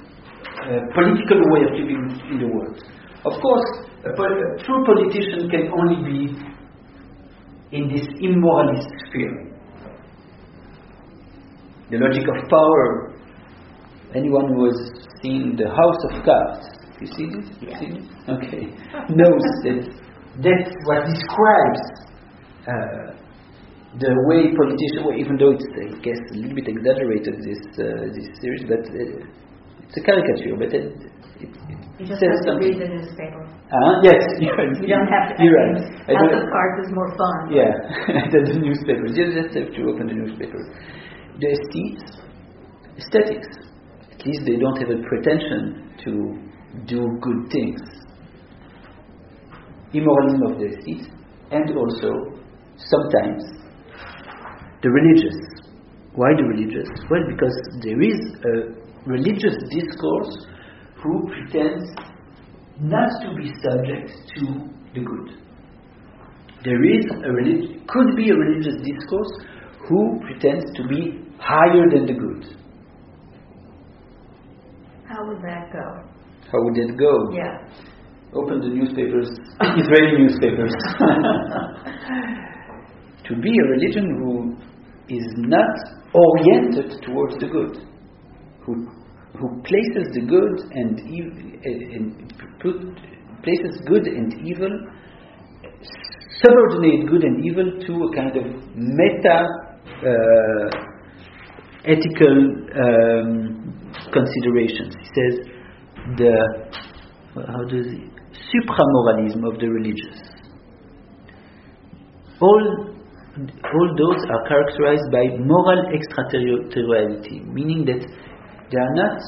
uh, political way of living in the world. Of course, a, pol- a true politician can only be in this immoralist sphere. The logic of power. Anyone who has seen the House of Cards you see this? You Yeah. see this? Okay. Knows that that's what describes uh, the way politicians, well, even though it's, I guess, a little bit exaggerated, this, uh, this series, but uh, it's a caricature, but it, it, it You just says have to something. read the newspaper. Uh, yes, you're, You don't have to. You're right. I House of Cards is more fun. Yeah, than the newspapers. You just have to open the newspaper. The aesthetes, aesthetics, at least they don't have a pretension to do good things. Immoralism of the aesthetes, and also sometimes the religious. Why the religious? Well, because there is a religious discourse who pretends not to be subject to the good there is a relig- could be a religious discourse who pretends to be higher than the good. How would that go? How would that go? Yeah. Open the newspapers, Israeli newspapers. to be a religion who is not oriented towards the good, who who places the good and ev- and put, places good and evil subordinate good and evil to a kind of meta uh, ethical um, considerations. He says the how does he supramoralism of the religious. All all those are characterized by moral extraterritoriality, meaning that they are not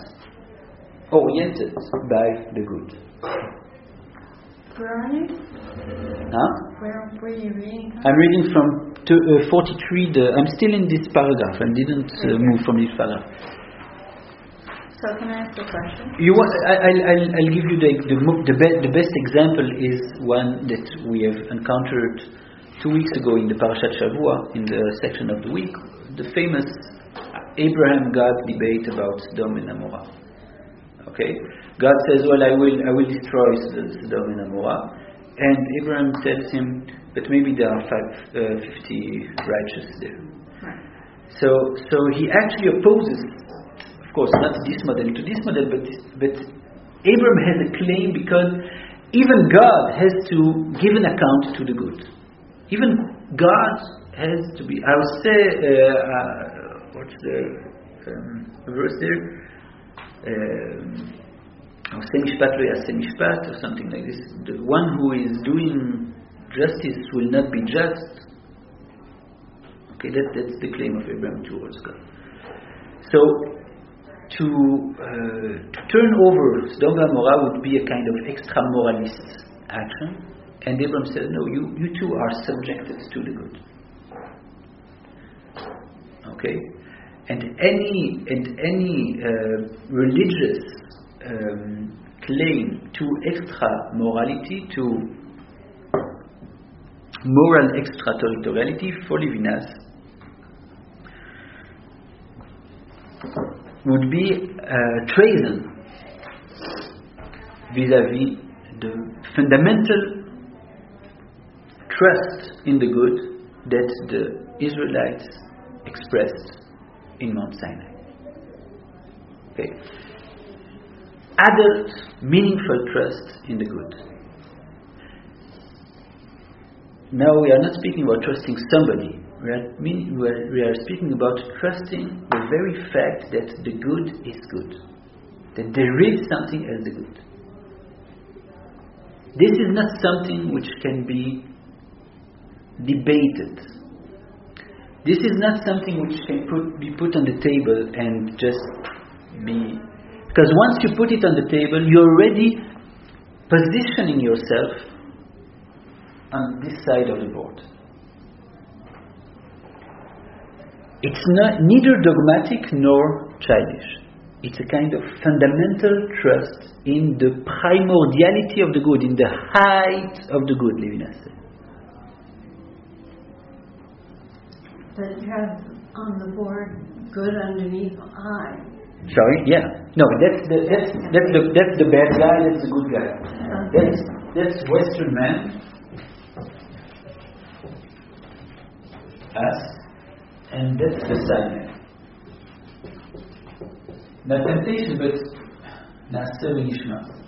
oriented by the good. Where are you? Huh? Where were you reading? I'm reading from to, uh, 43. The, I'm still in this paragraph. I didn't uh, move from this paragraph. So can I ask a question? You want? I, I'll, I'll, I'll give you the the, the, be, the best example is one that we have encountered two weeks ago in the Parashat Shavua in the section of the week, the famous Abraham God debate about Sodom and Amorah. Okay, God says, "Well, I will I will destroy Sodom and Amorah," and Abraham tells him, "But maybe there are five, uh, 50 righteous there." So, so he actually opposes, of course, not this model to this model, but but Abraham has a claim because even God has to give an account to the good. Even God has to be. I would say, uh, uh, what's the um, verse there? Um, or something like this. The one who is doing justice will not be just. Okay, that, that's the claim of Abraham towards God. So, to, uh, to turn over Sodom and would be a kind of extra moralist action, and Abraham says, No, you, you two are subjected to the good. Okay? And any, and any uh, religious um, claim to extra morality, to moral extraterritoriality for Levinas would be uh, treason vis-à-vis the fundamental trust in the good that the Israelites expressed in Mount Sinai. Okay. Adult, meaningful trust in the good. Now we are not speaking about trusting somebody. We are, mean, we are, we are speaking about trusting the very fact that the good is good. That there is something as the good. This is not something which can be debated. This is not something which can put, be put on the table and just be. Because once you put it on the table, you're already positioning yourself on this side of the board. It's not neither dogmatic nor childish. It's a kind of fundamental trust in the primordiality of the good, in the height of the good, Levinas said. You have on the board good underneath I. Sorry, yeah. No, that's the that's that's the that's the bad guy, that's the good guy. That's that's Western man. Us. And that's the Sinai. Not temptation, but Na'aseh Nishma. for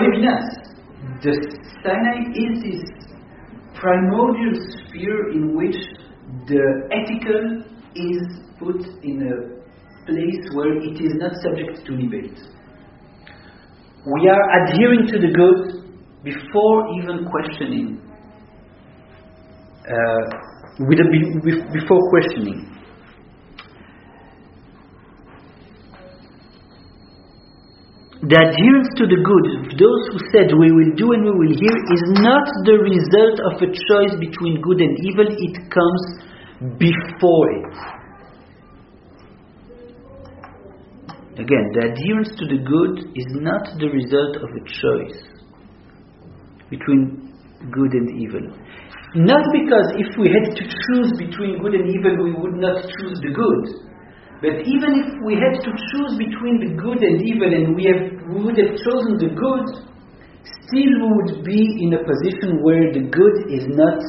Levinas, the Sinai is this primordial sphere in which the ethical is put in a place where it is not subject to debate. We are adhering to the good before even questioning, uh, before questioning. The adherence to the good those who said we will do and we will hear is not the result of a choice between good and evil, it comes before it. Again, the adherence to the good is not the result of a choice between good and evil. Not because if we had to choose between good and evil, we would not choose the good. But even if we had to choose between the good and evil and we, have, we would have chosen the good, still we would be in a position where the good is not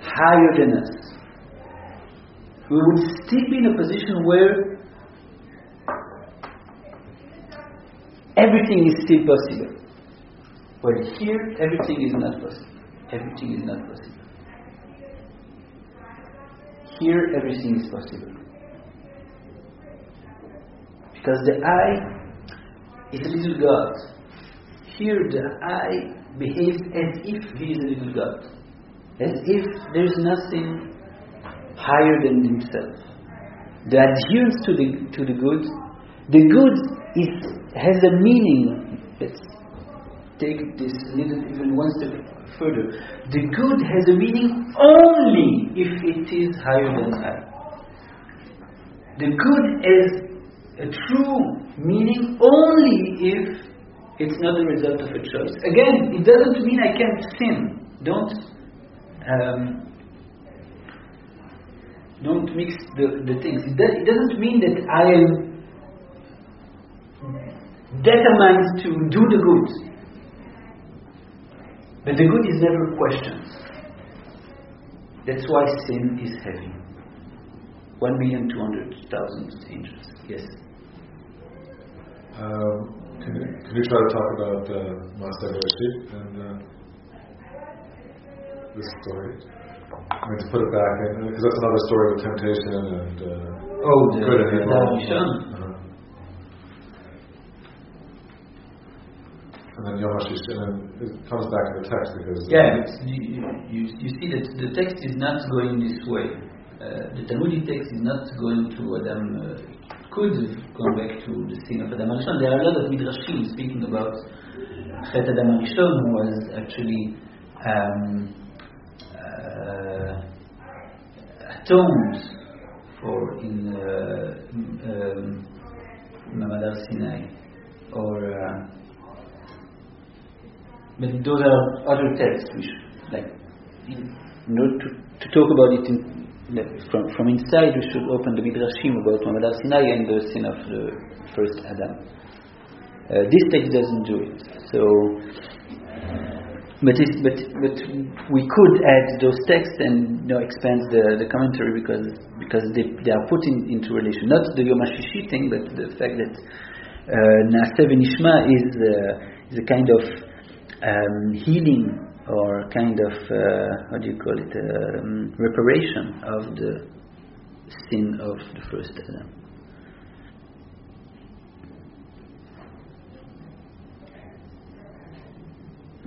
higher than us. We would still be in a position where everything is still possible. Well, here, everything is not possible. Everything is not possible. Here, everything is possible. Because the I is a little God. Here the I behaves as if he is a little God. As if there is nothing higher than himself. The adherence to the to the good, the good is has a meaning. Let's take this little even one step further. The good has a meaning only if it is higher than I. The good is a true meaning only if it's not the result of a choice. Again, it doesn't mean I can't sin. Don't um, don't mix the, the things. It, does, it doesn't mean that I am determined to do the good. But the good is never questioned. That's why sin is heavy. One million two hundred thousand angels. Yes. Um, can, you, can you try to talk about uh, Master and uh, this story? I mean, to put it back in, because that's another story of temptation and uh, Oh, the good and evil. Uh-huh. And then Yom HaShish, and then it comes back to the text because uh, Yeah, it's, you, you, you see that the text is not going this way. Uh, the Talmudic text is not going to Adam. Uh, could gone back to the scene of Adam Arishon. There are a lot of midrashim speaking about Chet Adam Arishon, who was actually um, uh, atoned for in uh, um, Sinai, or uh, but those are other texts which, like, to, to talk about it in, from, from inside, we should open the Midrashim about Ma'amad Har Sinai and the sin of the first Adam. Uh, this text doesn't do it. So, but, but, but we could add those texts and you know, expand the, the commentary because, because they, they are put in, into relation. Not the Yom HaShishi thing, but the fact that uh, V'Nishma is, uh, is a kind of um, healing or kind of uh, what do you call it um, reparation of the sin of the first Adam.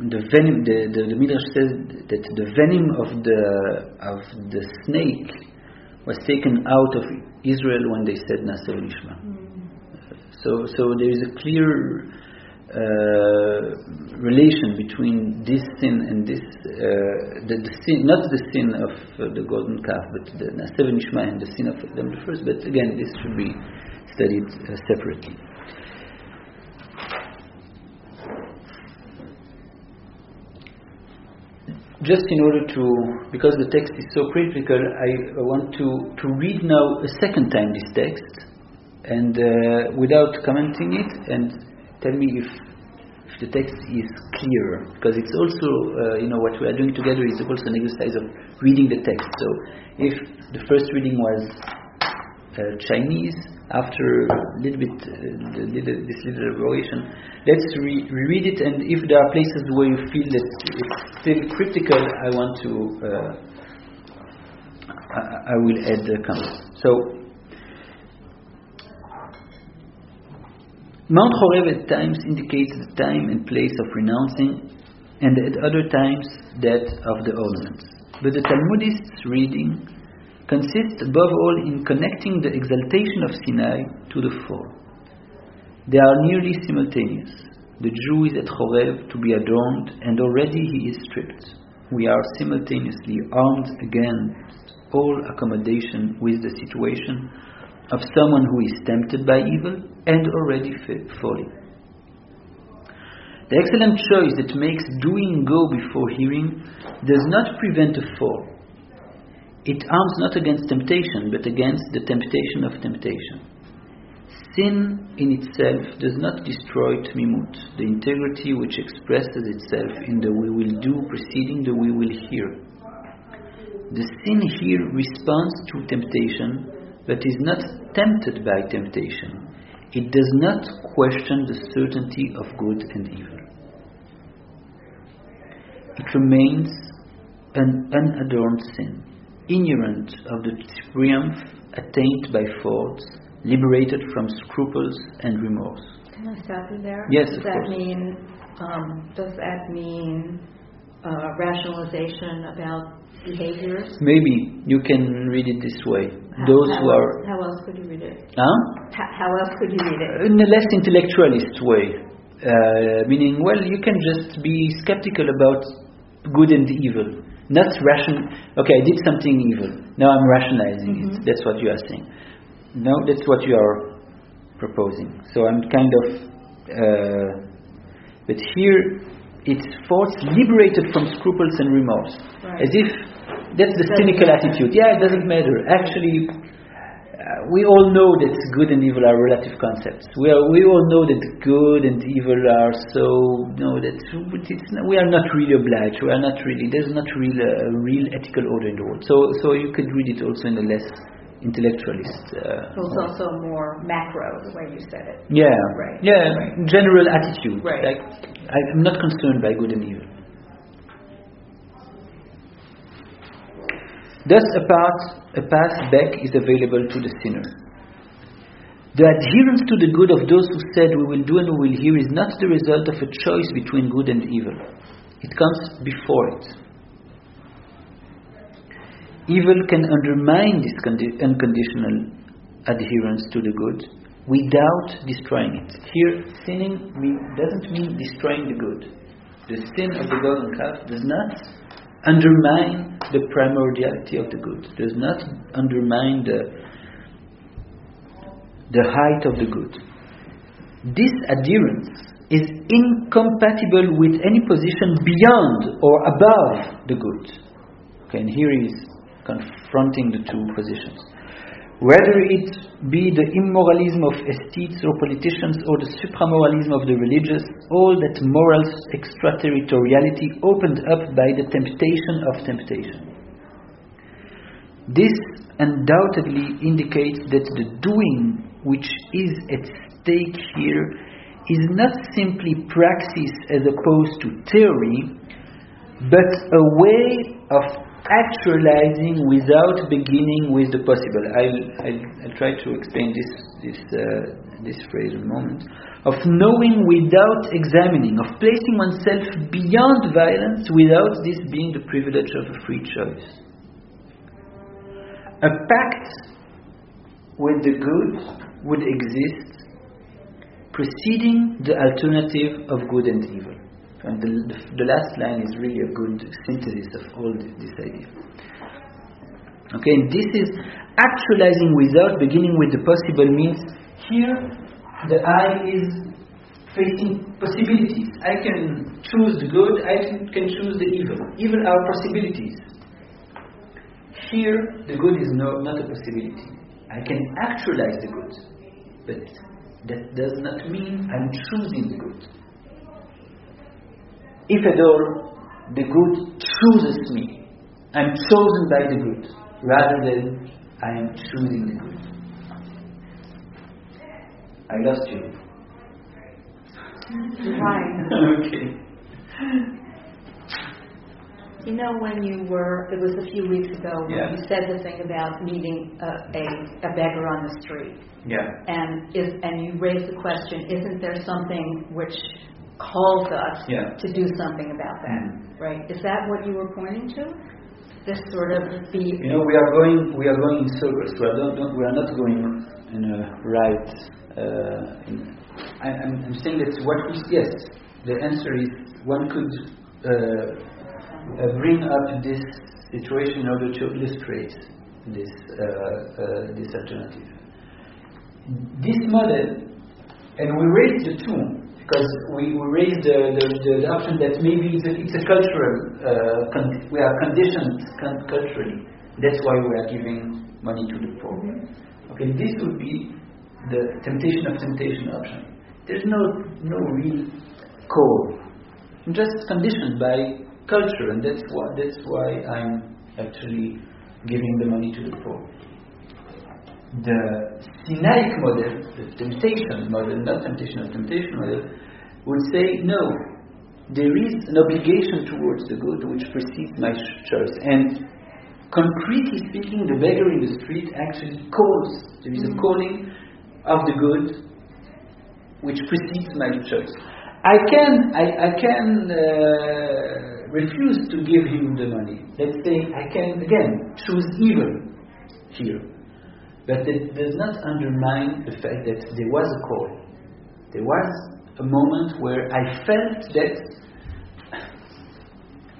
The venom, the, the, the Midrash says that the venom of the of the snake was taken out of Israel when they said Na'aseh v'Nishma. So, so there is a clear uh, relation between this sin and this uh, the, the, sin, not the sin of uh, the golden calf, but the Na'aseh v'Nishma and the sin of Adam the first. But again, this should be studied uh, separately. Just in order to, because the text is so critical, I want to, to read now a second time this text, and uh, without commenting it, and tell me if, if the text is clear because it's also uh, you know what we are doing together is also an exercise of reading the text so if the first reading was uh, Chinese after a little bit uh, little, this little elaboration, let's re- reread it. And if there are places where you feel that it's still critical, I want to. Uh, I, I, will add the comment. So. Mount Horeb at times indicates the time and place of renouncing, and at other times that of the ordinance. But the Talmudist's reading consists above all in connecting the exaltation of Sinai to the fall. They are nearly simultaneous. The Jew is at Horeb to be adorned, and already he is stripped. We are simultaneously armed against all accommodation with the situation of someone who is tempted by evil and already falling. The excellent choice that makes doing go before hearing does not prevent a fall. It arms not against temptation, but against the temptation of temptation. Sin in itself does not destroy tmimut, the integrity which expresses itself in the we will do preceding the we will hear. The sin here responds to temptation, but is not tempted by temptation. It does not question the certainty of good and evil. It remains an unadorned sin, ignorant of the triumph attained by faults, liberated from scruples and remorse. Can I stop you there? Yes, does of that course. mean um, does that mean uh, rationalization about behaviors? Maybe you can read it this way. How- Those how who else, are how else could you read it? huh? How, how else could you read it? in a less intellectualist way, uh, meaning, well, you can just be skeptical about good and evil, not ration. Okay, I did something evil. Now I'm rationalizing it. Mhm. That's what you are saying. No, that's what you are proposing. So I'm kind of, uh, but here it's force liberated from scruples and remorse, Right. as if that's the cynical attitude. Yeah, it doesn't matter. Actually, uh, we all know that good and evil are relative concepts. We are, we all know that good and evil are so no that it's, not- we are not really obliged. We are not really. There's not really a real ethical order in the world. So so you could read it also in a less intellectualist. Uh, It was also more macro the way you said it. yeah, Right, yeah, right. general attitude. Right. Like I'm not concerned by good and evil. Thus, a path, a path back is available to the sinner. The adherence to the good of those who said, We will do and we will hear, is not the result of a choice between good and evil. It comes before it. Evil can undermine this condi- unconditional adherence to the good without destroying it. Here, sinning mean, doesn't mean destroying the good. The sin of the golden calf does not undermine the primordiality of the good, does not undermine the, the height of the good. This adherence is incompatible with any position beyond or above the good. Okay, and here he is confronting the two positions. Whether it be the immoralism of aesthetes or politicians or the supramoralism of the religious, all that moral extraterritoriality opened up by the temptation of temptation. This undoubtedly indicates that the doing which is at stake here is not simply praxis as opposed to theory, but a way of actualizing without beginning with the possible. I'll, I'll, I'll try to explain this this uh, this phrase in a moment. Of knowing without examining, of placing oneself beyond violence without this being the privilege of a free choice. A pact with the good would exist preceding the alternative of good and evil. And the, the, last line is really a good synthesis of all this, idea. Okay, and this is actualizing without beginning with the possible means. Here, the I is facing possibilities. I can choose the good, I can, choose the evil. Evil are possibilities. Here, the good is no, not a possibility. I can actualize the good, but that does not mean I'm choosing the good. If at all, the good chooses me. I'm chosen by the good, rather than I am choosing the good. I lost you. Okay. You know, when you were, it was a few weeks ago, when Yeah. you said the thing about meeting a, a, a beggar on the street. Yeah. And is, and you raised the question, isn't there something which calls us Yeah. to do something about that? Mhm. Right? Is that what you were pointing to? This sort of the You know, we are going we are going in circles. We are not, don't- we are not going in a right. Uh, in, I, I'm, I'm saying that what we yes, the answer is one could uh, uh, bring up this situation in order to illustrate this uh, uh, this alternative. This model, and we raised the two because we, we raised the, the, the, option that maybe it's a, it's a cultural, uh, con- we are conditioned con- culturally. That's why we are giving money to the poor. Okay, this would be the temptation of temptation option. There's no no real call. I'm just conditioned by culture, and that's why that's why I'm actually giving the money to the poor the Sinaic model, the temptation model, not temptation of temptation model, would say no, there is an obligation towards the good which precedes my choice. And concretely speaking, the beggar in the street actually calls, there is a calling of the good which precedes my choice. I can, I, I can uh, refuse to give him the money. Let's say I can, again, choose evil here. But it does not undermine the fact that there was a call. There was a moment where I felt that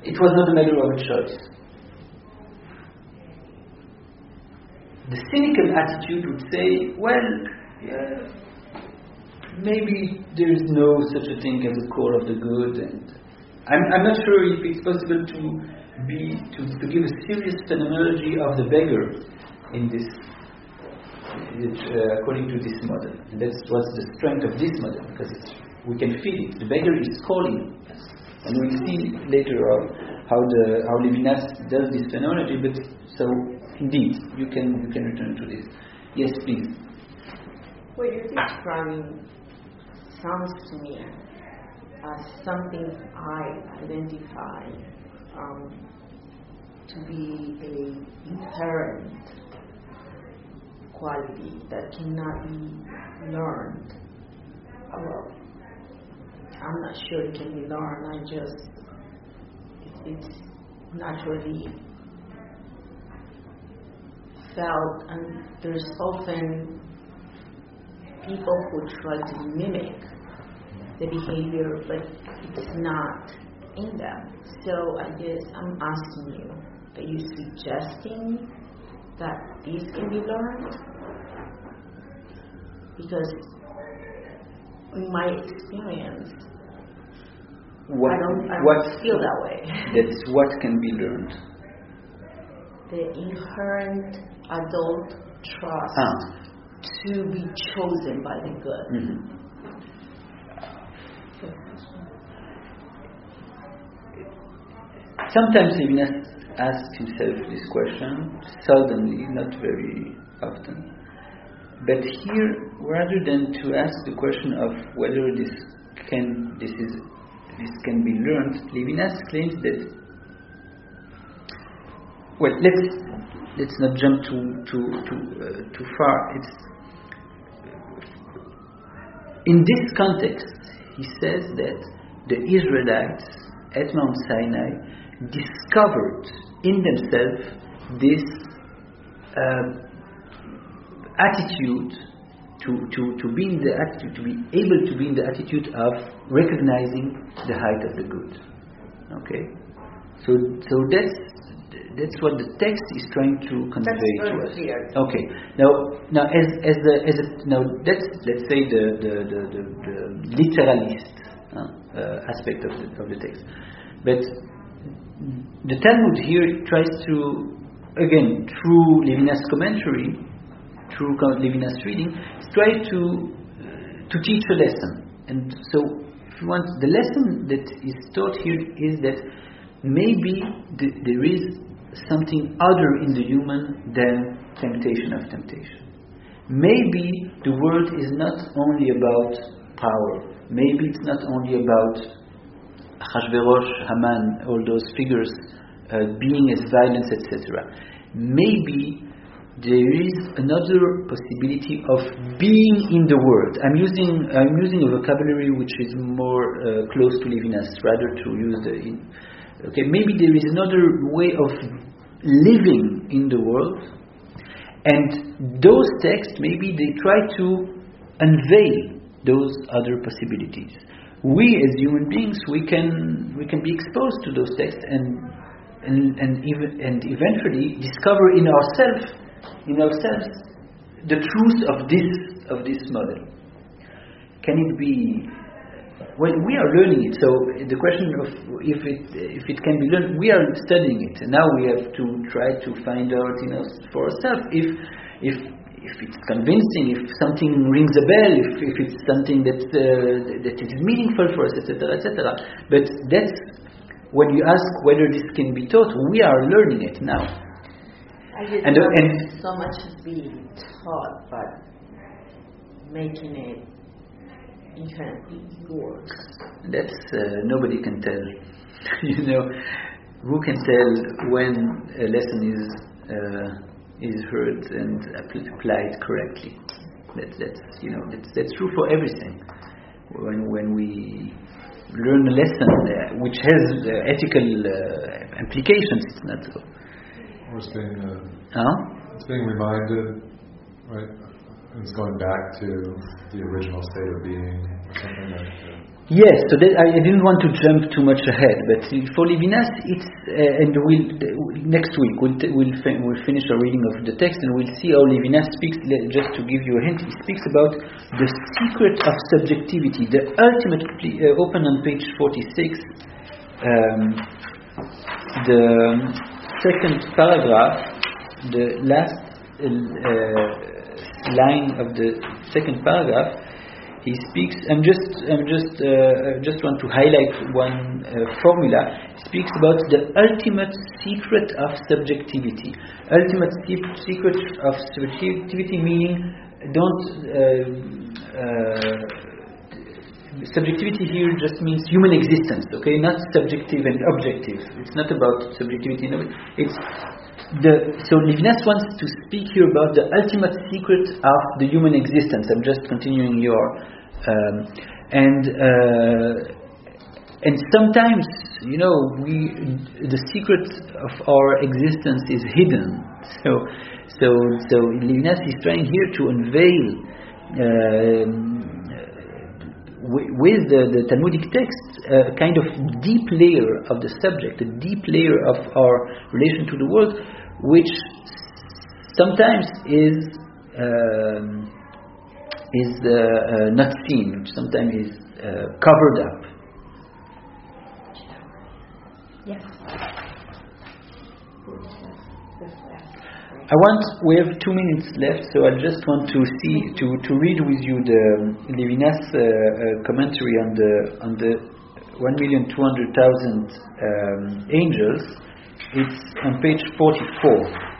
it was not a matter of a choice. The cynical attitude would say, well, yeah, maybe there is no such a thing as a call of the good, and I'm, I'm not sure if it's possible to be to, to give a serious phenomenology of the beggar in this it, uh, according to this model. And that's what's the strength of this model, because we can feel it. The beggar is calling us. And we'll see later on how the how Levinas does this phenomenology, but so indeed you can you can return to this. Yes, please. What you're describing sounds to me as something I identify um, to be a inherent quality that cannot be learned. Well, I'm not sure it can be learned. I just it's naturally felt, and there's often people who try to mimic the behavior, but it's not in them. So I guess I'm asking you, are you suggesting that these can be learned? Because in my experience, What I don't, I what don't feel that way. that's what can be learned. the inherent adult trust Ah. to be chosen by the good. mhm. Sometimes Levinas asks himself this question, seldomly, not very often. But here, rather than to ask the question of whether this can this is this can be learned, Levinas claims that well, let's let's not jump too too too uh, too far. It's in this context, he says that the Israelites at Mount Sinai discovered in themselves this uh, attitude to, to, to be in the attitude, to be able to be in the attitude of recognizing the height of the good. Okay? So, so that's, that's what the text is trying to convey to us. clear. Okay. Now, now as as the as a, now that's let's say the the the, the, the literalist uh, uh, aspect of the of the text, but the Talmud here tries to again through Levinas commentary, through Levinas reading, try to to teach a lesson. And so, if you want, the lesson that is taught here is that maybe th- there is something other in the human than temptation of temptation. maybe the world is not only about power. Maybe it's not only about Hashverosh, Haman, all those figures uh, being as violence, etc. Maybe there is another possibility of being in the world. I'm using I'm using a vocabulary which is more uh, close to Levinas, rather to use the. In, okay, maybe there is another way of living in the world, and those texts maybe they try to unveil those other possibilities. We as human beings we can we can be exposed to those texts and and and, even, and eventually discover in ourselves in ourselves the truth of this of this model. Can it be? Well, we are learning it. So the question of if it if it can be learned, we are studying it, now we have to try to find out, you know, for ourselves if if if it's convincing, if something rings a bell, if, if it's something that uh, that is meaningful for us, etc., etc. But that's when you ask whether this can be taught, we are learning it now. I just And, uh, and- so much is being taught, but making it inherently yours. That's uh, nobody can tell. you know, who can tell when a lesson is uh, is heard and app- applied correctly? That's that's you know that's that's true for everything. When when we learn a lesson uh, which has uh, ethical uh, implications, it's not so. Or it's being, uh, Huh? it's being reminded, right? It's going back to the original state of being, or something like that. Yes, so that, I I didn't want to jump too much ahead, but for Levinas, it's uh, and we'll next week we'll t- we'll, fin- we'll finish our reading of the text and we'll see how Levinas speaks. Just to give you a hint, he speaks about the secret of subjectivity, the ultimate. Uh, open on page forty-six, um, the second paragraph, the last uh, line of the second paragraph he speaks i'm just i'm just uh, I just want to highlight one uh, formula. Speaks about the ultimate secret of subjectivity. Ultimate se- secret of subjectivity meaning don't uh, uh, subjectivity here just means human existence okay not subjective and objective it's not about subjectivity no, it's the, so Levinas wants to speak here about the ultimate secret of the human existence. I'm just continuing your, um, and uh, and sometimes you know we the secret of our existence is hidden. So so so Levinas is trying here to unveil. Wi- with the, the Talmudic text, a kind of deep layer of the subject, a deep layer of our relation to the world, which sometimes is um, is uh, uh, not seen, which sometimes is uh, covered up. I want. We have two minutes left, so I just want to see to, to read with you the Levinas uh, uh, commentary on the on the one million two hundred thousand um, angels. It's on page forty-four.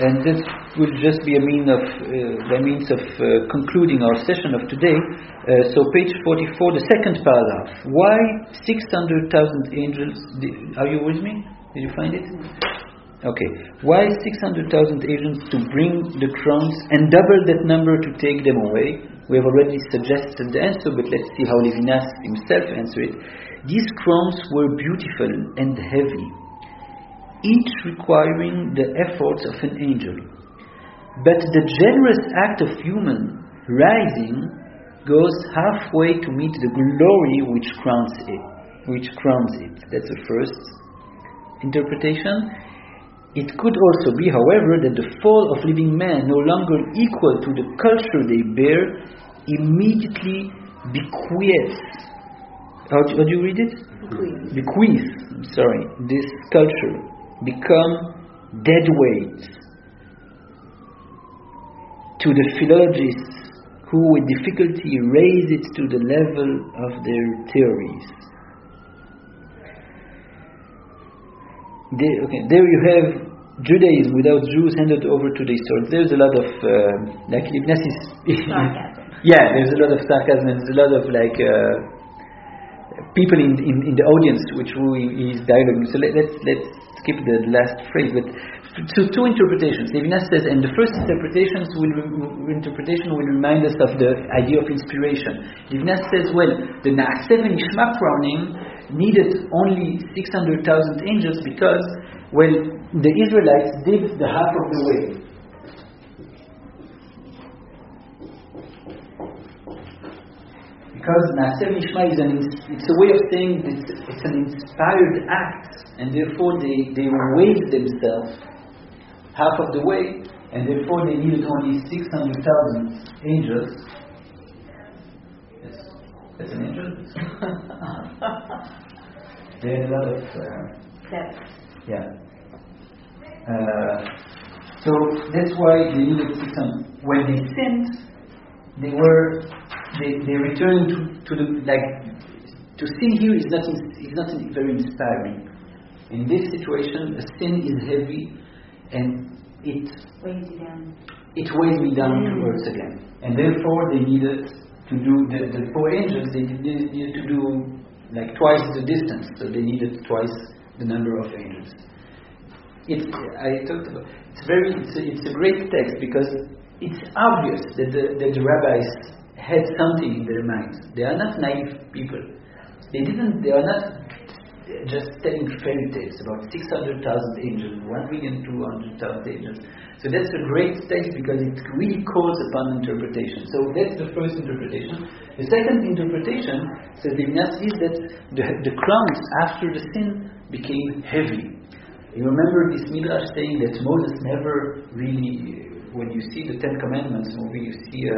And this will just be a mean of, uh, means of uh, concluding our session of today. Uh, so, page 44, the second paragraph. Why 600,000 angels? Are you with me? Did you find it? Okay. Why 600,000 angels to bring the crowns and double that number to take them away? We have already suggested the answer, but let's see how Levinas himself answered it. These crowns were beautiful and heavy each requiring the efforts of an angel. But the generous act of human rising goes halfway to meet the glory which crowns it. Which crowns it. That's the first interpretation. It could also be, however, that the fall of living men, no longer equal to the culture they bear, immediately bequeaths. How do, how do you read it? bequeath, I'm sorry, this culture become dead weight to the philologists who with difficulty raise it to the level of their theories. There, okay, there you have Judaism without Jews handed over to the historians. There's a lot of uh, like is yeah, there's a lot of sarcasm and there's a lot of like uh, people in, in, in the audience which is dialoguing. So let, let's let's skip the last phrase, but so two interpretations. Levinas says, and the first interpretations will re- interpretation will remind us of the idea of inspiration. Levinas says, well, the Na'aseh Nishma crowning needed only 600,000 angels because, well, the Israelites did the half of the way. Because Na'aseh Nishma is an, it's a way of saying it's, it's an inspired act, and therefore they, they weighed themselves half of the way, and therefore they needed only 600,000 angels. Yes, that's an angel. there are a lot of, uh, yeah. Uh, so that's why they needed 600. When they sinned, they were they, they returned to, to the like to sin here is not is not very inspiring. In this situation, the sin is heavy, and it Weighs you down. it weighs me down to earth again. And therefore, they needed to do the, the four angels. They needed, needed to do like twice the distance, so they needed twice the number of angels. It's I talked about. It's very. It's a, it's a great text because it's obvious that the, that the rabbis had something in their minds. They are not naive people. They didn't. They are not just telling fairy tales about 600,000 angels, 1,200,000 angels. So that's a great text because it really calls upon interpretation. So that's the first interpretation. The second interpretation, says Levinas, is that the, the crowns after the sin became heavy. You remember this midrash saying that Moses never really, when you see the Ten Commandments movie, you see uh,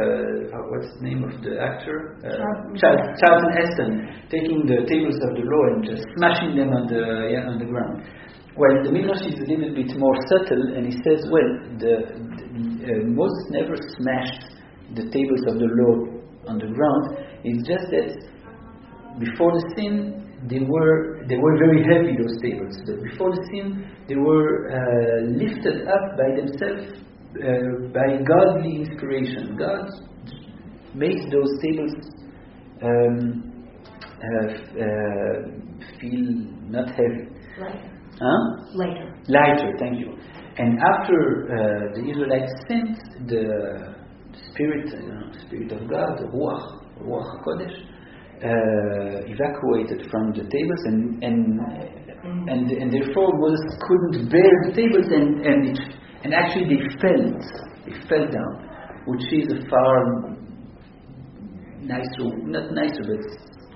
uh, what's the name of the actor, uh, Charles- Charlton Heston, taking the tables of the law and just smashing them on the yeah, on the ground. Well, the midrash is a little bit more subtle, and he says, well, the, the uh, Moses never smashed the tables of the law on the ground. It's just that before the sin, they were they were very heavy those tables. But before the sin, they were uh, lifted up by themselves uh, by godly inspiration. God makes those tables um, uh, uh, feel not heavy. later. Huh? Later. lighter, thank you. And after uh, the Israelites sinned, the spirit, you know, spirit of God, the Ruach, Ruach HaKodesh, uh, evacuated from the tables, and and and, and therefore Moses couldn't bear the tables, and and it, and actually they fell, they fell down, which is a far nicer, not nicer, but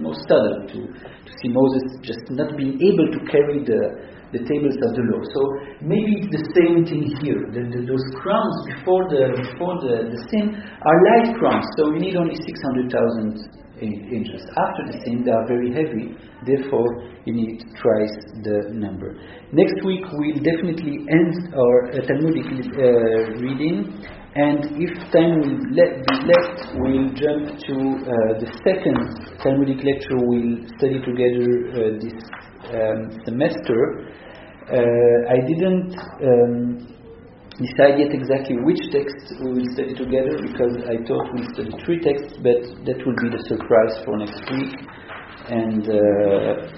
more subtle to, to see Moses just not being able to carry the, the tables of the law. So maybe it's the same thing here. The, the, those crowns before the before the, the sin are light crowns, so you need only 600,000 angels. After the sin, they are very heavy. Therefore, you need twice the number. Next week, we'll definitely end our uh, Talmudic uh, reading. And if time will le- be left, we'll jump to uh, the second Talmudic lecture we'll study together uh, this um, semester. Uh, I didn't um, decide yet exactly which text we will study together because I thought we'll study three texts, but that will be the surprise for next week. And uh,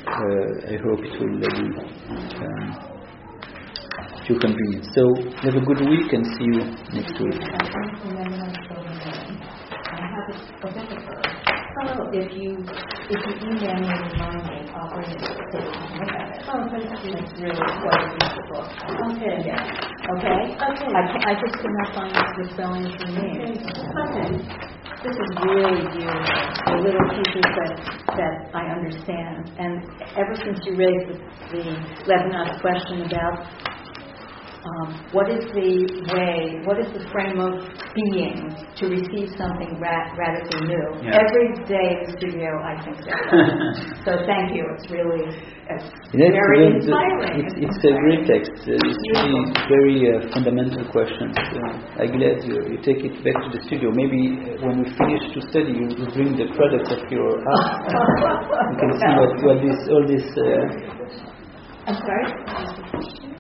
uh, I hope it will be um, to your convenience. So have a good week and see you next week. Oh, if you, if you email me and remind me, I'll bring it to the look at it. Oh. It's really quite a book. Okay. Yeah. Okay? Okay. I ca I just could not find the spelling for me. Okay. This is really beautiful, the little pieces that, that I understand. And ever since you raised the, the Levinas question about um, what is the way, what is the frame of being to receive something ra- radically new? Yeah. Every day in the studio, I think that. so thank you. It's really it's Yes, very the- inspiring. It's, it's a great text. Uh, It's really very uh, fundamental questions. Uh, I'm glad you, you take it back to the studio. Maybe uh, when we finish to study, you, you bring the product of your art. you can see what, what this, all this. Uh, I'm sorry.